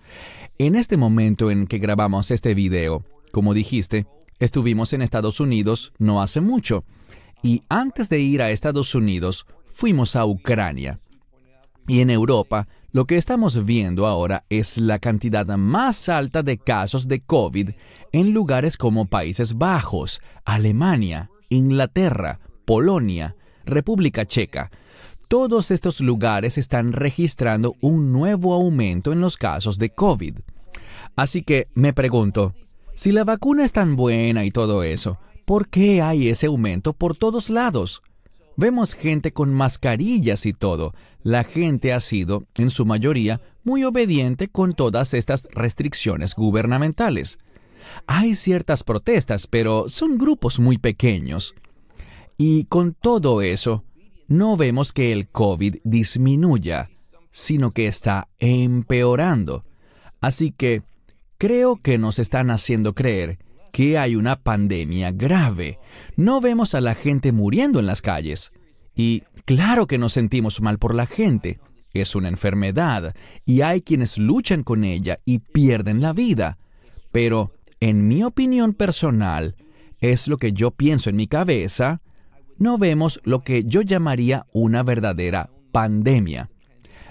En este momento en que grabamos este video, como dijiste, estuvimos en Estados Unidos no hace mucho. Y antes de ir a Estados Unidos, fuimos a Ucrania. Y en Europa, lo que estamos viendo ahora es la cantidad más alta de casos de COVID en lugares como Países Bajos, Alemania, Inglaterra, Polonia, República Checa, todos estos lugares están registrando un nuevo aumento en los casos de COVID. Así que me pregunto, si la vacuna es tan buena y todo eso, ¿por qué hay ese aumento por todos lados? Vemos gente con mascarillas y todo. La gente ha sido, en su mayoría, muy obediente con todas estas restricciones gubernamentales. Hay ciertas protestas, pero son grupos muy pequeños. Y con todo eso, no vemos que el COVID disminuya, sino que está empeorando. Así que creo que nos están haciendo creer que hay una pandemia grave. No vemos a la gente muriendo en las calles. Y claro que nos sentimos mal por la gente. Es una enfermedad y hay quienes luchan con ella y pierden la vida. Pero, en mi opinión personal, es lo que yo pienso en mi cabeza, no vemos lo que yo llamaría una verdadera pandemia.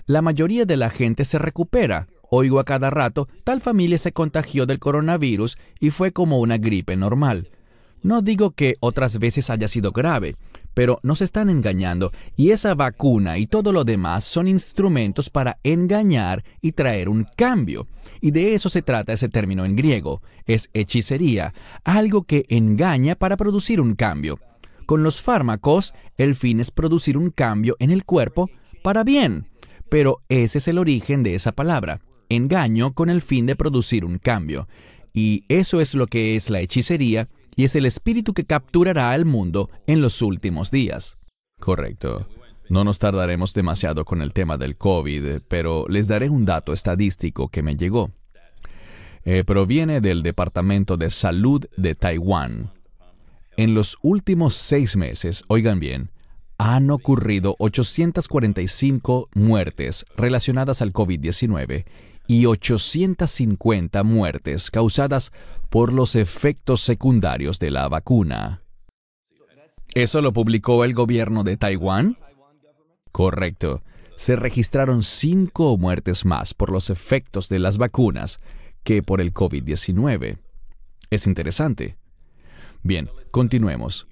La mayoría de la gente se recupera. Oigo a cada rato, tal familia se contagió del coronavirus y fue como una gripe normal. No digo que otras veces haya sido grave, pero nos están engañando y esa vacuna y todo lo demás son instrumentos para engañar y traer un cambio. Y de eso se trata ese término en griego. Es hechicería, algo que engaña para producir un cambio. Con los fármacos, el fin es producir un cambio en el cuerpo para bien. Pero ese es el origen de esa palabra, engaño con el fin de producir un cambio. Y eso es lo que es la hechicería y es el espíritu que capturará al mundo en los últimos días. Correcto. No nos tardaremos demasiado con el tema del COVID, pero les daré un dato estadístico que me llegó. Eh, proviene del Departamento de Salud de Taiwán. En los últimos seis meses, oigan bien, han ocurrido 845 muertes relacionadas al COVID-19 y 850 muertes causadas por los efectos secundarios de la vacuna. ¿Eso lo publicó el gobierno de Taiwán? Correcto. se registraron cinco muertes más por los efectos de las vacunas que por el COVID-19. Es interesante. Bien, continuemos.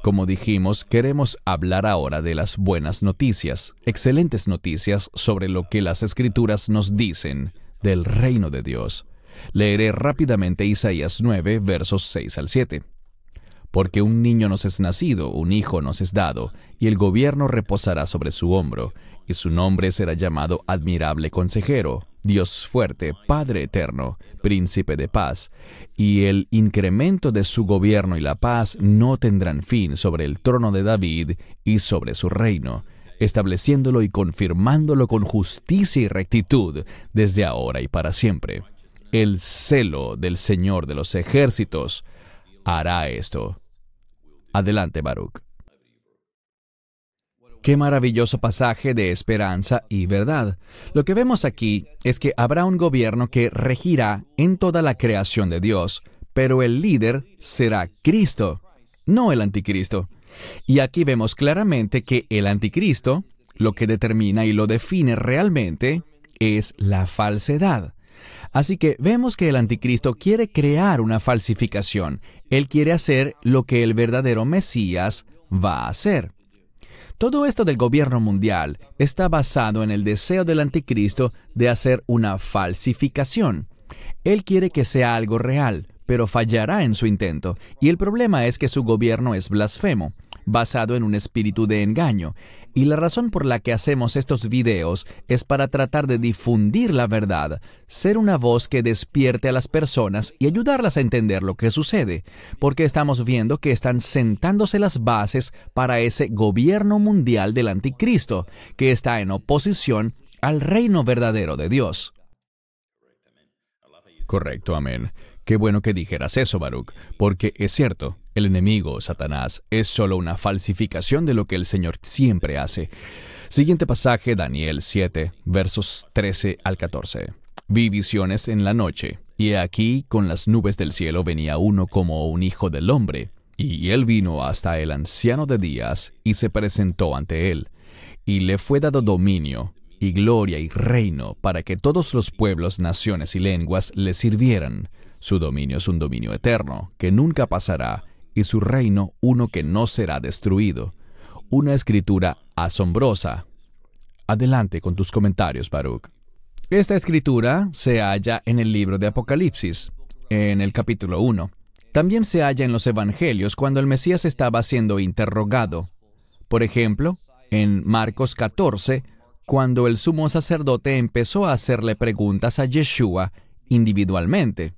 Como dijimos, queremos hablar ahora de las buenas noticias, excelentes noticias sobre lo que las escrituras nos dicen del reino de Dios. Leeré rápidamente Isaías 9, versos 6 al 7. Porque un niño nos es nacido, un hijo nos es dado, y el gobierno reposará sobre su hombro, y su nombre será llamado admirable consejero, Dios fuerte, Padre eterno, príncipe de paz, y el incremento de su gobierno y la paz no tendrán fin sobre el trono de David y sobre su reino, estableciéndolo y confirmándolo con justicia y rectitud desde ahora y para siempre. El celo del Señor de los ejércitos hará esto. Adelante, Baruch. Qué maravilloso pasaje de esperanza y verdad. Lo que vemos aquí es que habrá un gobierno que regirá en toda la creación de Dios, pero el líder será Cristo, no el anticristo. Y aquí vemos claramente que el anticristo, lo que determina y lo define realmente, es la falsedad. Así que vemos que el anticristo quiere crear una falsificación. Él quiere hacer lo que el verdadero Mesías va a hacer. Todo esto del gobierno mundial está basado en el deseo del anticristo de hacer una falsificación. Él quiere que sea algo real, pero fallará en su intento, y el problema es que su gobierno es blasfemo basado en un espíritu de engaño. Y la razón por la que hacemos estos videos es para tratar de difundir la verdad, ser una voz que despierte a las personas y ayudarlas a entender lo que sucede, porque estamos viendo que están sentándose las bases para ese gobierno mundial del anticristo, que está en oposición al reino verdadero de Dios. Correcto, amén. Qué bueno que dijeras eso, Baruch, porque es cierto, el enemigo, Satanás, es solo una falsificación de lo que el Señor siempre hace. Siguiente pasaje, Daniel 7, versos 13 al 14. Vi visiones en la noche, y aquí con las nubes del cielo venía uno como un hijo del hombre, y él vino hasta el anciano de días y se presentó ante él, y le fue dado dominio, y gloria y reino para que todos los pueblos, naciones y lenguas le sirvieran su dominio es un dominio eterno, que nunca pasará, y su reino uno que no será destruido. Una escritura asombrosa. Adelante con tus comentarios, Baruch. Esta escritura se halla en el libro de Apocalipsis, en el capítulo 1. También se halla en los Evangelios cuando el Mesías estaba siendo interrogado. Por ejemplo, en Marcos 14, cuando el sumo sacerdote empezó a hacerle preguntas a Yeshua individualmente.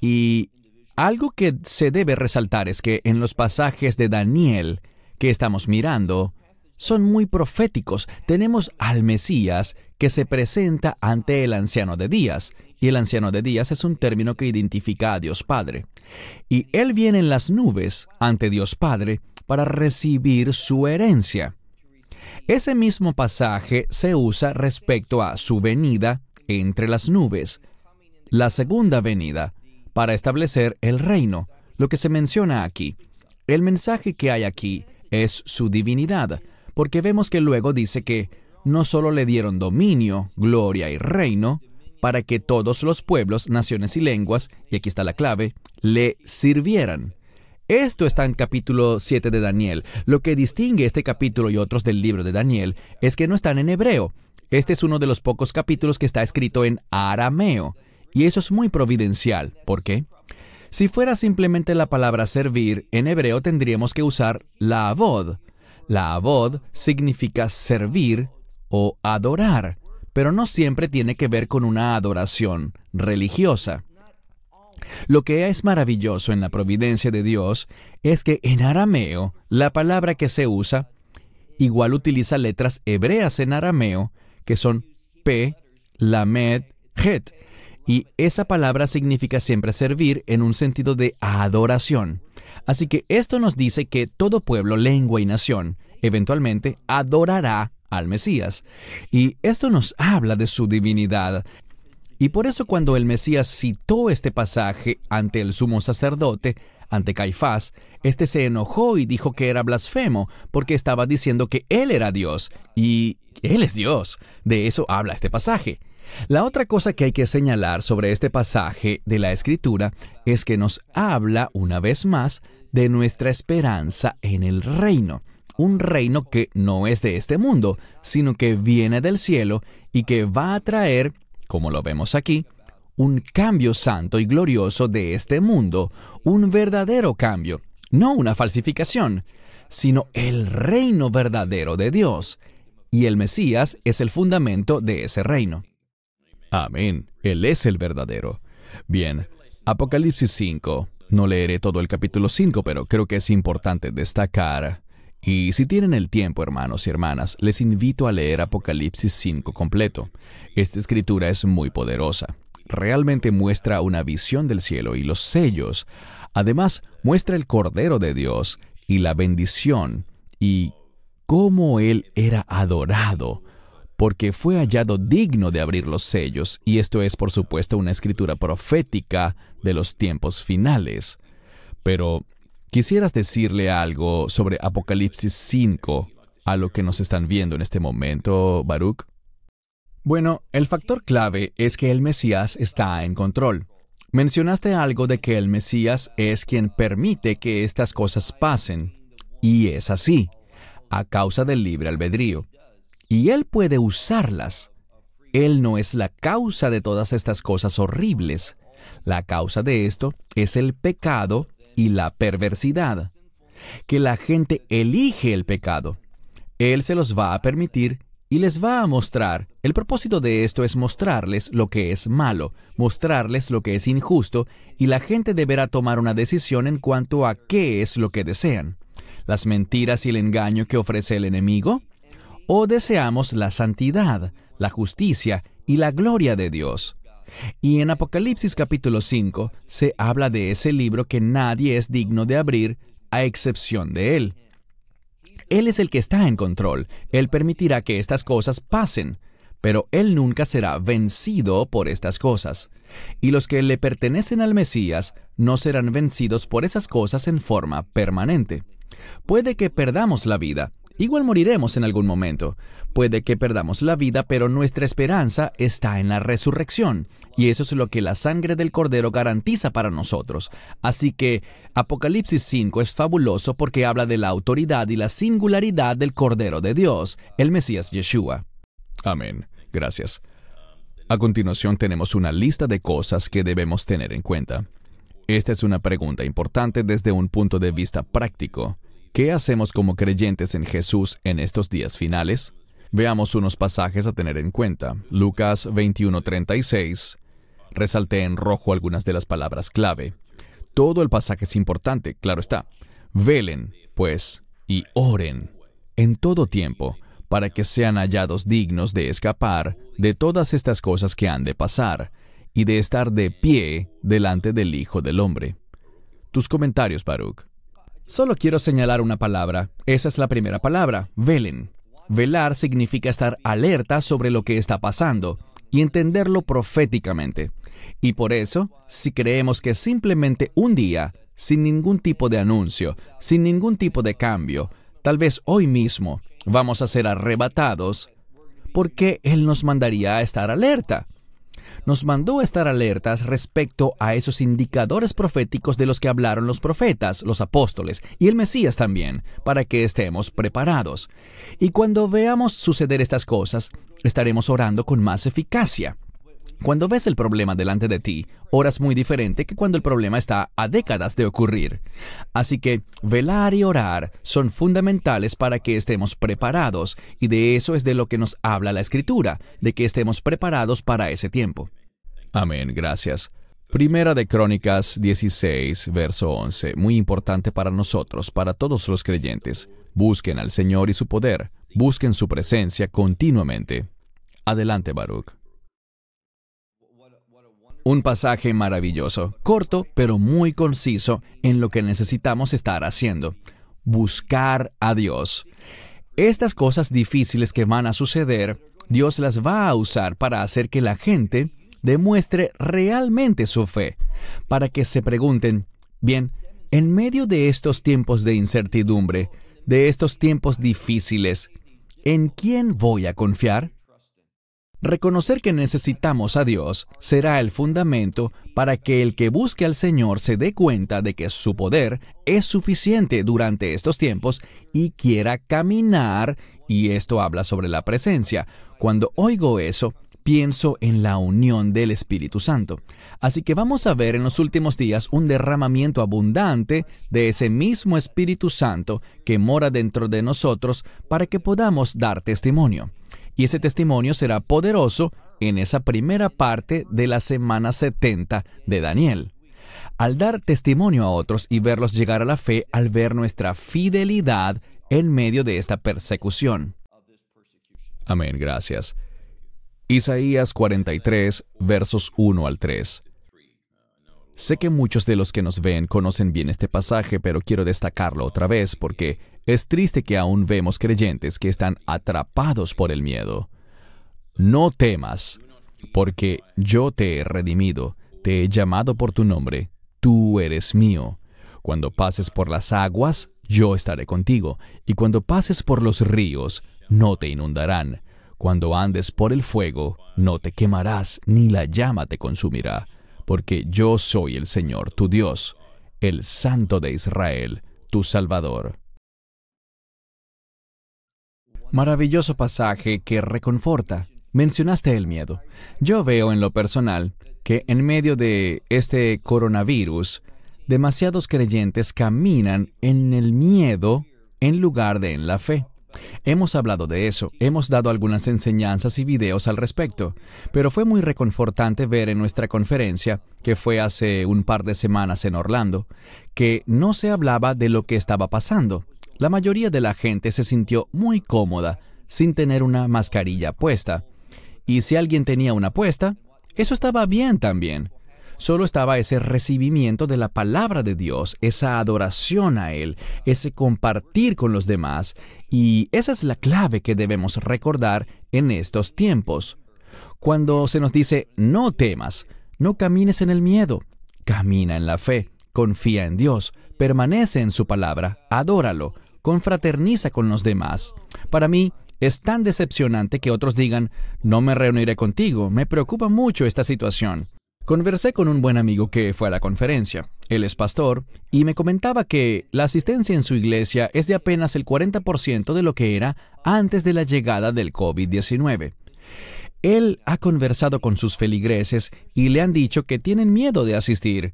Y algo que se debe resaltar es que en los pasajes de Daniel que estamos mirando, son muy proféticos. Tenemos al Mesías que se presenta ante el anciano de días, y el anciano de días es un término que identifica a Dios Padre. Y él viene en las nubes ante Dios Padre para recibir su herencia. Ese mismo pasaje se usa respecto a su venida entre las nubes, la segunda venida, para establecer el reino, lo que se menciona aquí. El mensaje que hay aquí es su divinidad, porque vemos que luego dice que no solo le dieron dominio, gloria y reino, para que todos los pueblos, naciones y lenguas, y aquí está la clave, le sirvieran. Esto está en capítulo 7 de Daniel. Lo que distingue este capítulo y otros del libro de Daniel es que no están en hebreo. Este es uno de los pocos capítulos que está escrito en arameo. Y eso es muy providencial. ¿Por qué? Si fuera simplemente la palabra servir, en hebreo tendríamos que usar la avod. La avod significa servir o adorar, pero no siempre tiene que ver con una adoración religiosa. Lo que es maravilloso en la providencia de Dios es que en arameo la palabra que se usa igual utiliza letras hebreas en arameo que son P, Lamed, Het, y esa palabra significa siempre servir en un sentido de adoración. Así que esto nos dice que todo pueblo, lengua y nación eventualmente adorará al Mesías. Y esto nos habla de su divinidad. Y por eso cuando el Mesías citó este pasaje ante el sumo sacerdote, ante Caifás, este se enojó y dijo que era blasfemo porque estaba diciendo que él era Dios y él es Dios. De eso habla este pasaje. La otra cosa que hay que señalar sobre este pasaje de la Escritura es que nos habla una vez más de nuestra esperanza en el reino. Un reino que no es de este mundo, sino que viene del cielo y que va a traer, como lo vemos aquí, un cambio santo y glorioso de este mundo, un verdadero cambio, no una falsificación, sino el reino verdadero de Dios. Y el Mesías es el fundamento de ese reino. Amén. Él es el verdadero. Bien, Apocalipsis 5. No leeré todo el capítulo 5, pero creo que es importante destacar. Y si tienen el tiempo, hermanos y hermanas, les invito a leer Apocalipsis 5 completo. Esta escritura es muy poderosa. Realmente muestra una visión del cielo y los sellos. Además, muestra el Cordero de Dios y la bendición y cómo Él era adorado porque fue hallado digno de abrir los sellos, y esto es por supuesto una escritura profética de los tiempos finales. Pero, ¿quisieras decirle algo sobre Apocalipsis 5 a lo que nos están viendo en este momento, Baruch? Bueno, el factor clave es que el Mesías está en control. Mencionaste algo de que el Mesías es quien permite que estas cosas pasen, y es así, a causa del libre albedrío y Él puede usarlas. Él no es la causa de todas estas cosas horribles. La causa de esto es el pecado y la perversidad. Que la gente elige el pecado. Él se los va a permitir y les va a mostrar. El propósito de esto es mostrarles lo que es malo, mostrarles lo que es injusto, y la gente deberá tomar una decisión en cuanto a qué es lo que desean. Las mentiras y el engaño que ofrece el enemigo, o deseamos la santidad, la justicia y la gloria de Dios. Y en Apocalipsis capítulo 5 se habla de ese libro que nadie es digno de abrir a excepción de Él. Él es el que está en control, Él permitirá que estas cosas pasen, pero Él nunca será vencido por estas cosas. Y los que le pertenecen al Mesías no serán vencidos por esas cosas en forma permanente. Puede que perdamos la vida, Igual moriremos en algún momento. Puede que perdamos la vida, pero nuestra esperanza está en la resurrección. Y eso es lo que la sangre del Cordero garantiza para nosotros. Así que Apocalipsis 5 es fabuloso porque habla de la autoridad y la singularidad del Cordero de Dios, el Mesías Yeshua. Amén. Gracias. A continuación tenemos una lista de cosas que debemos tener en cuenta. Esta es una pregunta importante desde un punto de vista práctico. ¿Qué hacemos como creyentes en Jesús en estos días finales? Veamos unos pasajes a tener en cuenta. Lucas 21:36. Resalté en rojo algunas de las palabras clave. Todo el pasaje es importante, claro está. Velen, pues, y oren en todo tiempo, para que sean hallados dignos de escapar de todas estas cosas que han de pasar, y de estar de pie delante del Hijo del Hombre. Tus comentarios, Baruch. Solo quiero señalar una palabra. Esa es la primera palabra, velen. Velar significa estar alerta sobre lo que está pasando y entenderlo proféticamente. Y por eso, si creemos que simplemente un día, sin ningún tipo de anuncio, sin ningún tipo de cambio, tal vez hoy mismo, vamos a ser arrebatados, ¿por qué Él nos mandaría a estar alerta? Nos mandó estar alertas respecto a esos indicadores proféticos de los que hablaron los profetas, los apóstoles y el Mesías también, para que estemos preparados. Y cuando veamos suceder estas cosas, estaremos orando con más eficacia. Cuando ves el problema delante de ti, oras muy diferente que cuando el problema está a décadas de ocurrir. Así que velar y orar son fundamentales para que estemos preparados, y de eso es de lo que nos habla la Escritura, de que estemos preparados para ese tiempo. Amén, gracias. Primera de Crónicas 16, verso 11, muy importante para nosotros, para todos los creyentes. Busquen al Señor y su poder, busquen su presencia continuamente. Adelante, Baruch. Un pasaje maravilloso, corto pero muy conciso en lo que necesitamos estar haciendo. Buscar a Dios. Estas cosas difíciles que van a suceder, Dios las va a usar para hacer que la gente demuestre realmente su fe, para que se pregunten, bien, En medio de estos tiempos de incertidumbre, de estos tiempos difíciles, ¿en quién voy a confiar? Reconocer que necesitamos a Dios será el fundamento para que el que busque al Señor se dé cuenta de que su poder es suficiente durante estos tiempos y quiera caminar, y esto habla sobre la presencia. Cuando oigo eso, pienso en la unión del Espíritu Santo. Así que vamos a ver en los últimos días un derramamiento abundante de ese mismo Espíritu Santo que mora dentro de nosotros para que podamos dar testimonio. Y ese testimonio será poderoso en esa primera parte de la semana 70 de Daniel. Al dar testimonio a otros y verlos llegar a la fe al ver nuestra fidelidad en medio de esta persecución. Amén, gracias. Isaías 43, versos 1 al 3. Sé que muchos de los que nos ven conocen bien este pasaje, pero quiero destacarlo otra vez porque es triste que aún vemos creyentes que están atrapados por el miedo. No temas, porque yo te he redimido, te he llamado por tu nombre, tú eres mío. Cuando pases por las aguas, yo estaré contigo, y cuando pases por los ríos, no te inundarán cuando andes por el fuego, no te quemarás, ni la llama te consumirá, porque yo soy el Señor, tu Dios, el Santo de Israel, tu Salvador. Maravilloso pasaje que reconforta. Mencionaste el miedo. Yo veo en lo personal que en medio de este coronavirus, demasiados creyentes caminan en el miedo en lugar de en la fe. Hemos hablado de eso, hemos dado algunas enseñanzas y videos al respecto, pero fue muy reconfortante ver en nuestra conferencia, que fue hace un par de semanas en Orlando, que no se hablaba de lo que estaba pasando. La mayoría de la gente se sintió muy cómoda sin tener una mascarilla puesta. Y si alguien tenía una puesta, eso estaba bien también solo estaba ese recibimiento de la palabra de Dios, esa adoración a Él, ese compartir con los demás, y esa es la clave que debemos recordar en estos tiempos. Cuando se nos dice, no temas, no camines en el miedo, camina en la fe, confía en Dios, permanece en su palabra, adóralo, confraterniza con los demás. Para mí, es tan decepcionante que otros digan, no me reuniré contigo, me preocupa mucho esta situación. Conversé con un buen amigo que fue a la conferencia. Él es pastor y me comentaba que la asistencia en su iglesia es de apenas el 40% de lo que era antes de la llegada del COVID-19. Él ha conversado con sus feligreses y le han dicho que tienen miedo de asistir.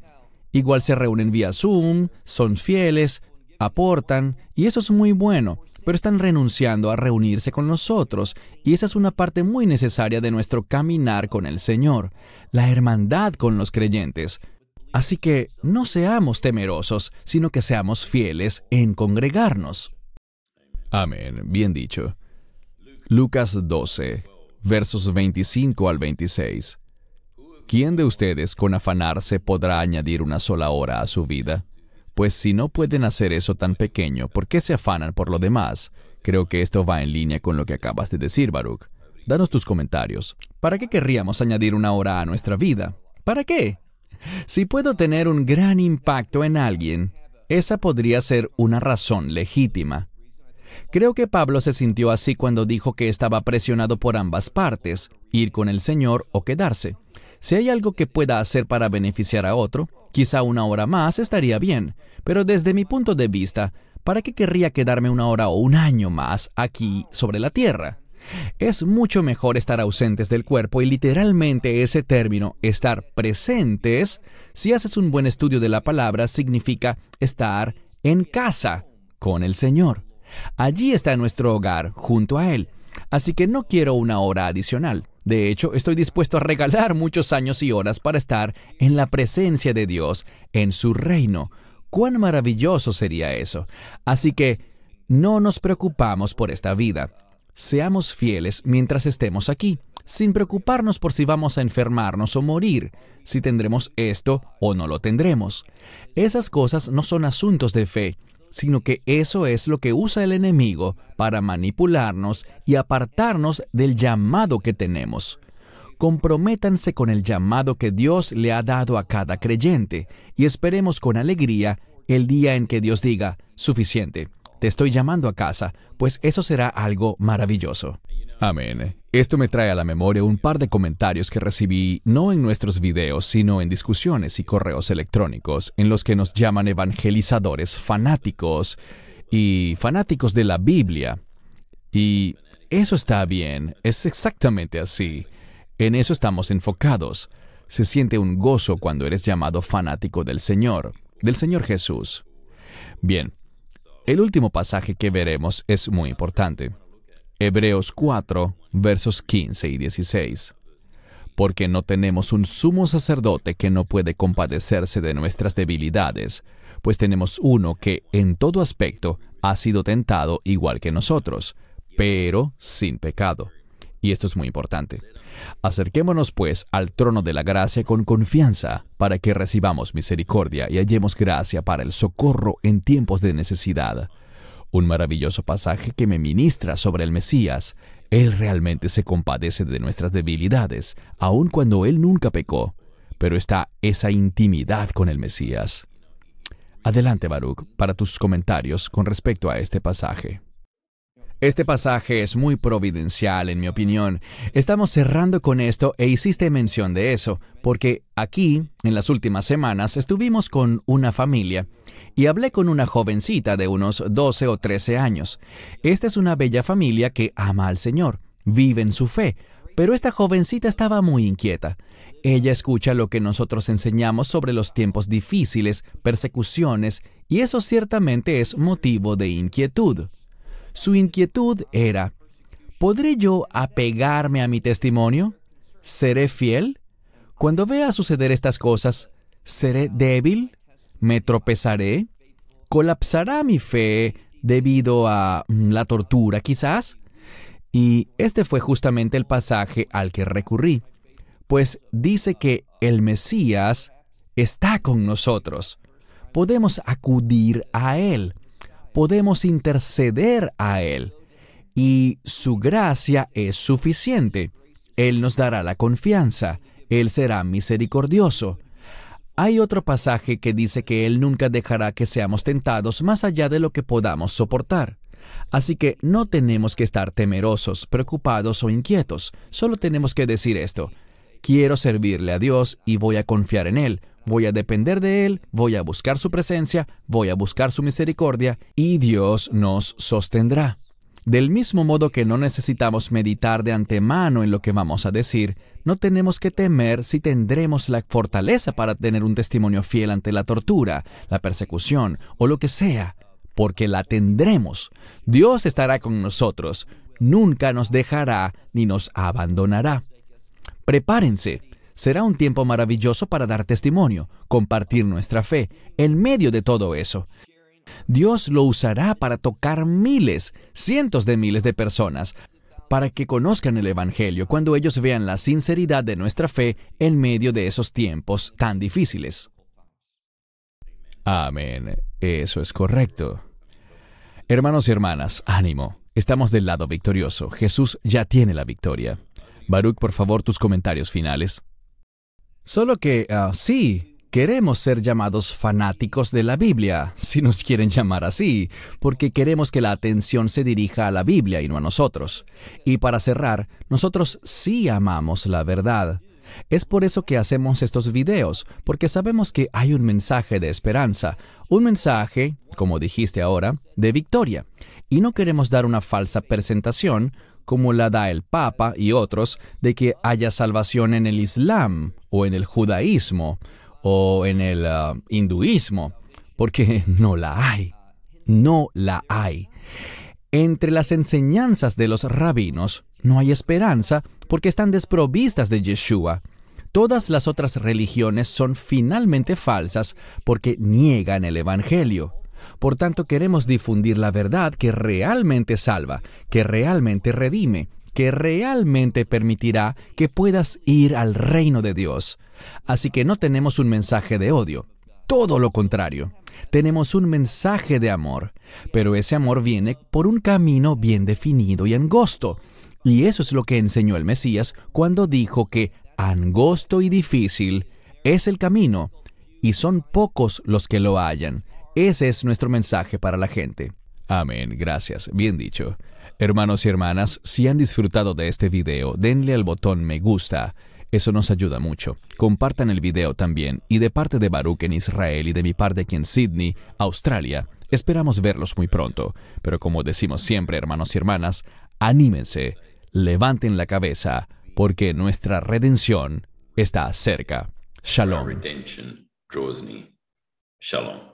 Igual se reúnen vía Zoom, son fieles, aportan, y eso es muy bueno, pero están renunciando a reunirse con nosotros, y esa es una parte muy necesaria de nuestro caminar con el Señor, la hermandad con los creyentes. Así que no seamos temerosos, sino que seamos fieles en congregarnos. Amén, bien dicho. Lucas 12, versos 25 al 26. ¿Quién de ustedes con afanarse podrá añadir una sola hora a su vida? Pues si no pueden hacer eso tan pequeño, ¿por qué se afanan por lo demás? Creo que esto va en línea con lo que acabas de decir, Baruch. Danos tus comentarios. ¿Para qué querríamos añadir una hora a nuestra vida? ¿Para qué? Si puedo tener un gran impacto en alguien, esa podría ser una razón legítima. Creo que Pablo se sintió así cuando dijo que estaba presionado por ambas partes, ir con el Señor o quedarse. Si hay algo que pueda hacer para beneficiar a otro, quizá una hora más estaría bien, pero desde mi punto de vista, ¿para qué querría quedarme una hora o un año más aquí sobre la Tierra? Es mucho mejor estar ausentes del cuerpo y literalmente ese término, estar presentes, si haces un buen estudio de la palabra, significa estar en casa con el Señor. Allí está nuestro hogar, junto a Él. Así que no quiero una hora adicional. De hecho, estoy dispuesto a regalar muchos años y horas para estar en la presencia de Dios, en su reino. ¡Cuán maravilloso sería eso! Así que no nos preocupamos por esta vida. Seamos fieles mientras estemos aquí, sin preocuparnos por si vamos a enfermarnos o morir, si tendremos esto o no lo tendremos. Esas cosas no son asuntos de fe, sino que eso es lo que usa el enemigo para manipularnos y apartarnos del llamado que tenemos. Comprométanse con el llamado que Dios le ha dado a cada creyente y esperemos con alegría el día en que Dios diga, suficiente, te estoy llamando a casa, pues eso será algo maravilloso. Amén. Esto me trae a la memoria un par de comentarios que recibí no en nuestros videos, sino en discusiones y correos electrónicos, en los que nos llaman evangelizadores fanáticos y fanáticos de la Biblia. Y eso está bien, es exactamente así. En eso estamos enfocados. Se siente un gozo cuando eres llamado fanático del Señor, del Señor Jesús. Bien, el último pasaje que veremos es muy importante. Hebreos 4, versos 15 y 16. Porque no tenemos un sumo sacerdote que no puede compadecerse de nuestras debilidades, pues tenemos uno que en todo aspecto ha sido tentado igual que nosotros, pero sin pecado. Y esto es muy importante. Acerquémonos pues al trono de la gracia con confianza, para que recibamos misericordia y hallemos gracia para el socorro en tiempos de necesidad un maravilloso pasaje que me ministra sobre el Mesías. Él realmente se compadece de nuestras debilidades, aun cuando Él nunca pecó, pero está esa intimidad con el Mesías. Adelante, Baruch, para tus comentarios con respecto a este pasaje. Este pasaje es muy providencial, en mi opinión. Estamos cerrando con esto e hiciste mención de eso, porque aquí, en las últimas semanas, estuvimos con una familia y hablé con una jovencita de unos 12 o 13 años. Esta es una bella familia que ama al Señor, vive en su fe, pero esta jovencita estaba muy inquieta. Ella escucha lo que nosotros enseñamos sobre los tiempos difíciles, persecuciones, y eso ciertamente es motivo de inquietud. Su inquietud era, ¿podré yo apegarme a mi testimonio? ¿Seré fiel? Cuando vea suceder estas cosas, ¿seré débil? ¿Me tropezaré? ¿Colapsará mi fe debido a mm, la tortura quizás? Y este fue justamente el pasaje al que recurrí, pues dice que el Mesías está con nosotros. Podemos acudir a Él podemos interceder a Él y su gracia es suficiente. Él nos dará la confianza, Él será misericordioso. Hay otro pasaje que dice que Él nunca dejará que seamos tentados más allá de lo que podamos soportar. Así que no tenemos que estar temerosos, preocupados o inquietos, solo tenemos que decir esto. Quiero servirle a Dios y voy a confiar en Él, voy a depender de Él, voy a buscar su presencia, voy a buscar su misericordia y Dios nos sostendrá. Del mismo modo que no necesitamos meditar de antemano en lo que vamos a decir, no tenemos que temer si tendremos la fortaleza para tener un testimonio fiel ante la tortura, la persecución o lo que sea, porque la tendremos. Dios estará con nosotros, nunca nos dejará ni nos abandonará. Prepárense, Será un tiempo maravilloso para dar testimonio, compartir nuestra fe, en medio de todo eso. Dios lo usará para tocar miles, cientos de miles de personas, para que conozcan el Evangelio cuando ellos vean la sinceridad de nuestra fe en medio de esos tiempos tan difíciles. Amén. Eso es correcto. Hermanos y hermanas, ánimo. Estamos del lado victorioso. Jesús ya tiene la victoria. Baruch, por favor, tus comentarios finales. Solo que, ah, sí, queremos ser llamados fanáticos de la Biblia, si nos quieren llamar así, porque queremos que la atención se dirija a la Biblia y no a nosotros. Y para cerrar, nosotros sí amamos la verdad. Es por eso que hacemos estos videos, porque sabemos que hay un mensaje de esperanza, un mensaje, como dijiste ahora, de victoria. Y no queremos dar una falsa presentación como la da el Papa y otros, de que haya salvación en el Islam o en el judaísmo o en el uh, hinduismo, porque no la hay, no la hay. Entre las enseñanzas de los rabinos no hay esperanza porque están desprovistas de Yeshua. Todas las otras religiones son finalmente falsas porque niegan el Evangelio. Por tanto, queremos difundir la verdad que realmente salva, que realmente redime, que realmente permitirá que puedas ir al reino de Dios. Así que no tenemos un mensaje de odio, todo lo contrario. Tenemos un mensaje de amor, pero ese amor viene por un camino bien definido y angosto. Y eso es lo que enseñó el Mesías cuando dijo que angosto y difícil es el camino, y son pocos los que lo hallan Ese es nuestro mensaje para la gente. Amén, gracias, bien dicho. Hermanos y hermanas, si han disfrutado de este video, denle al botón me gusta. Eso nos ayuda mucho. Compartan el video también y de parte de Baruch en Israel y de mi parte aquí en Sydney, Australia, esperamos verlos muy pronto. Pero como decimos siempre, hermanos y hermanas, anímense, levanten la cabeza, porque nuestra redención está cerca. Shalom. Shalom.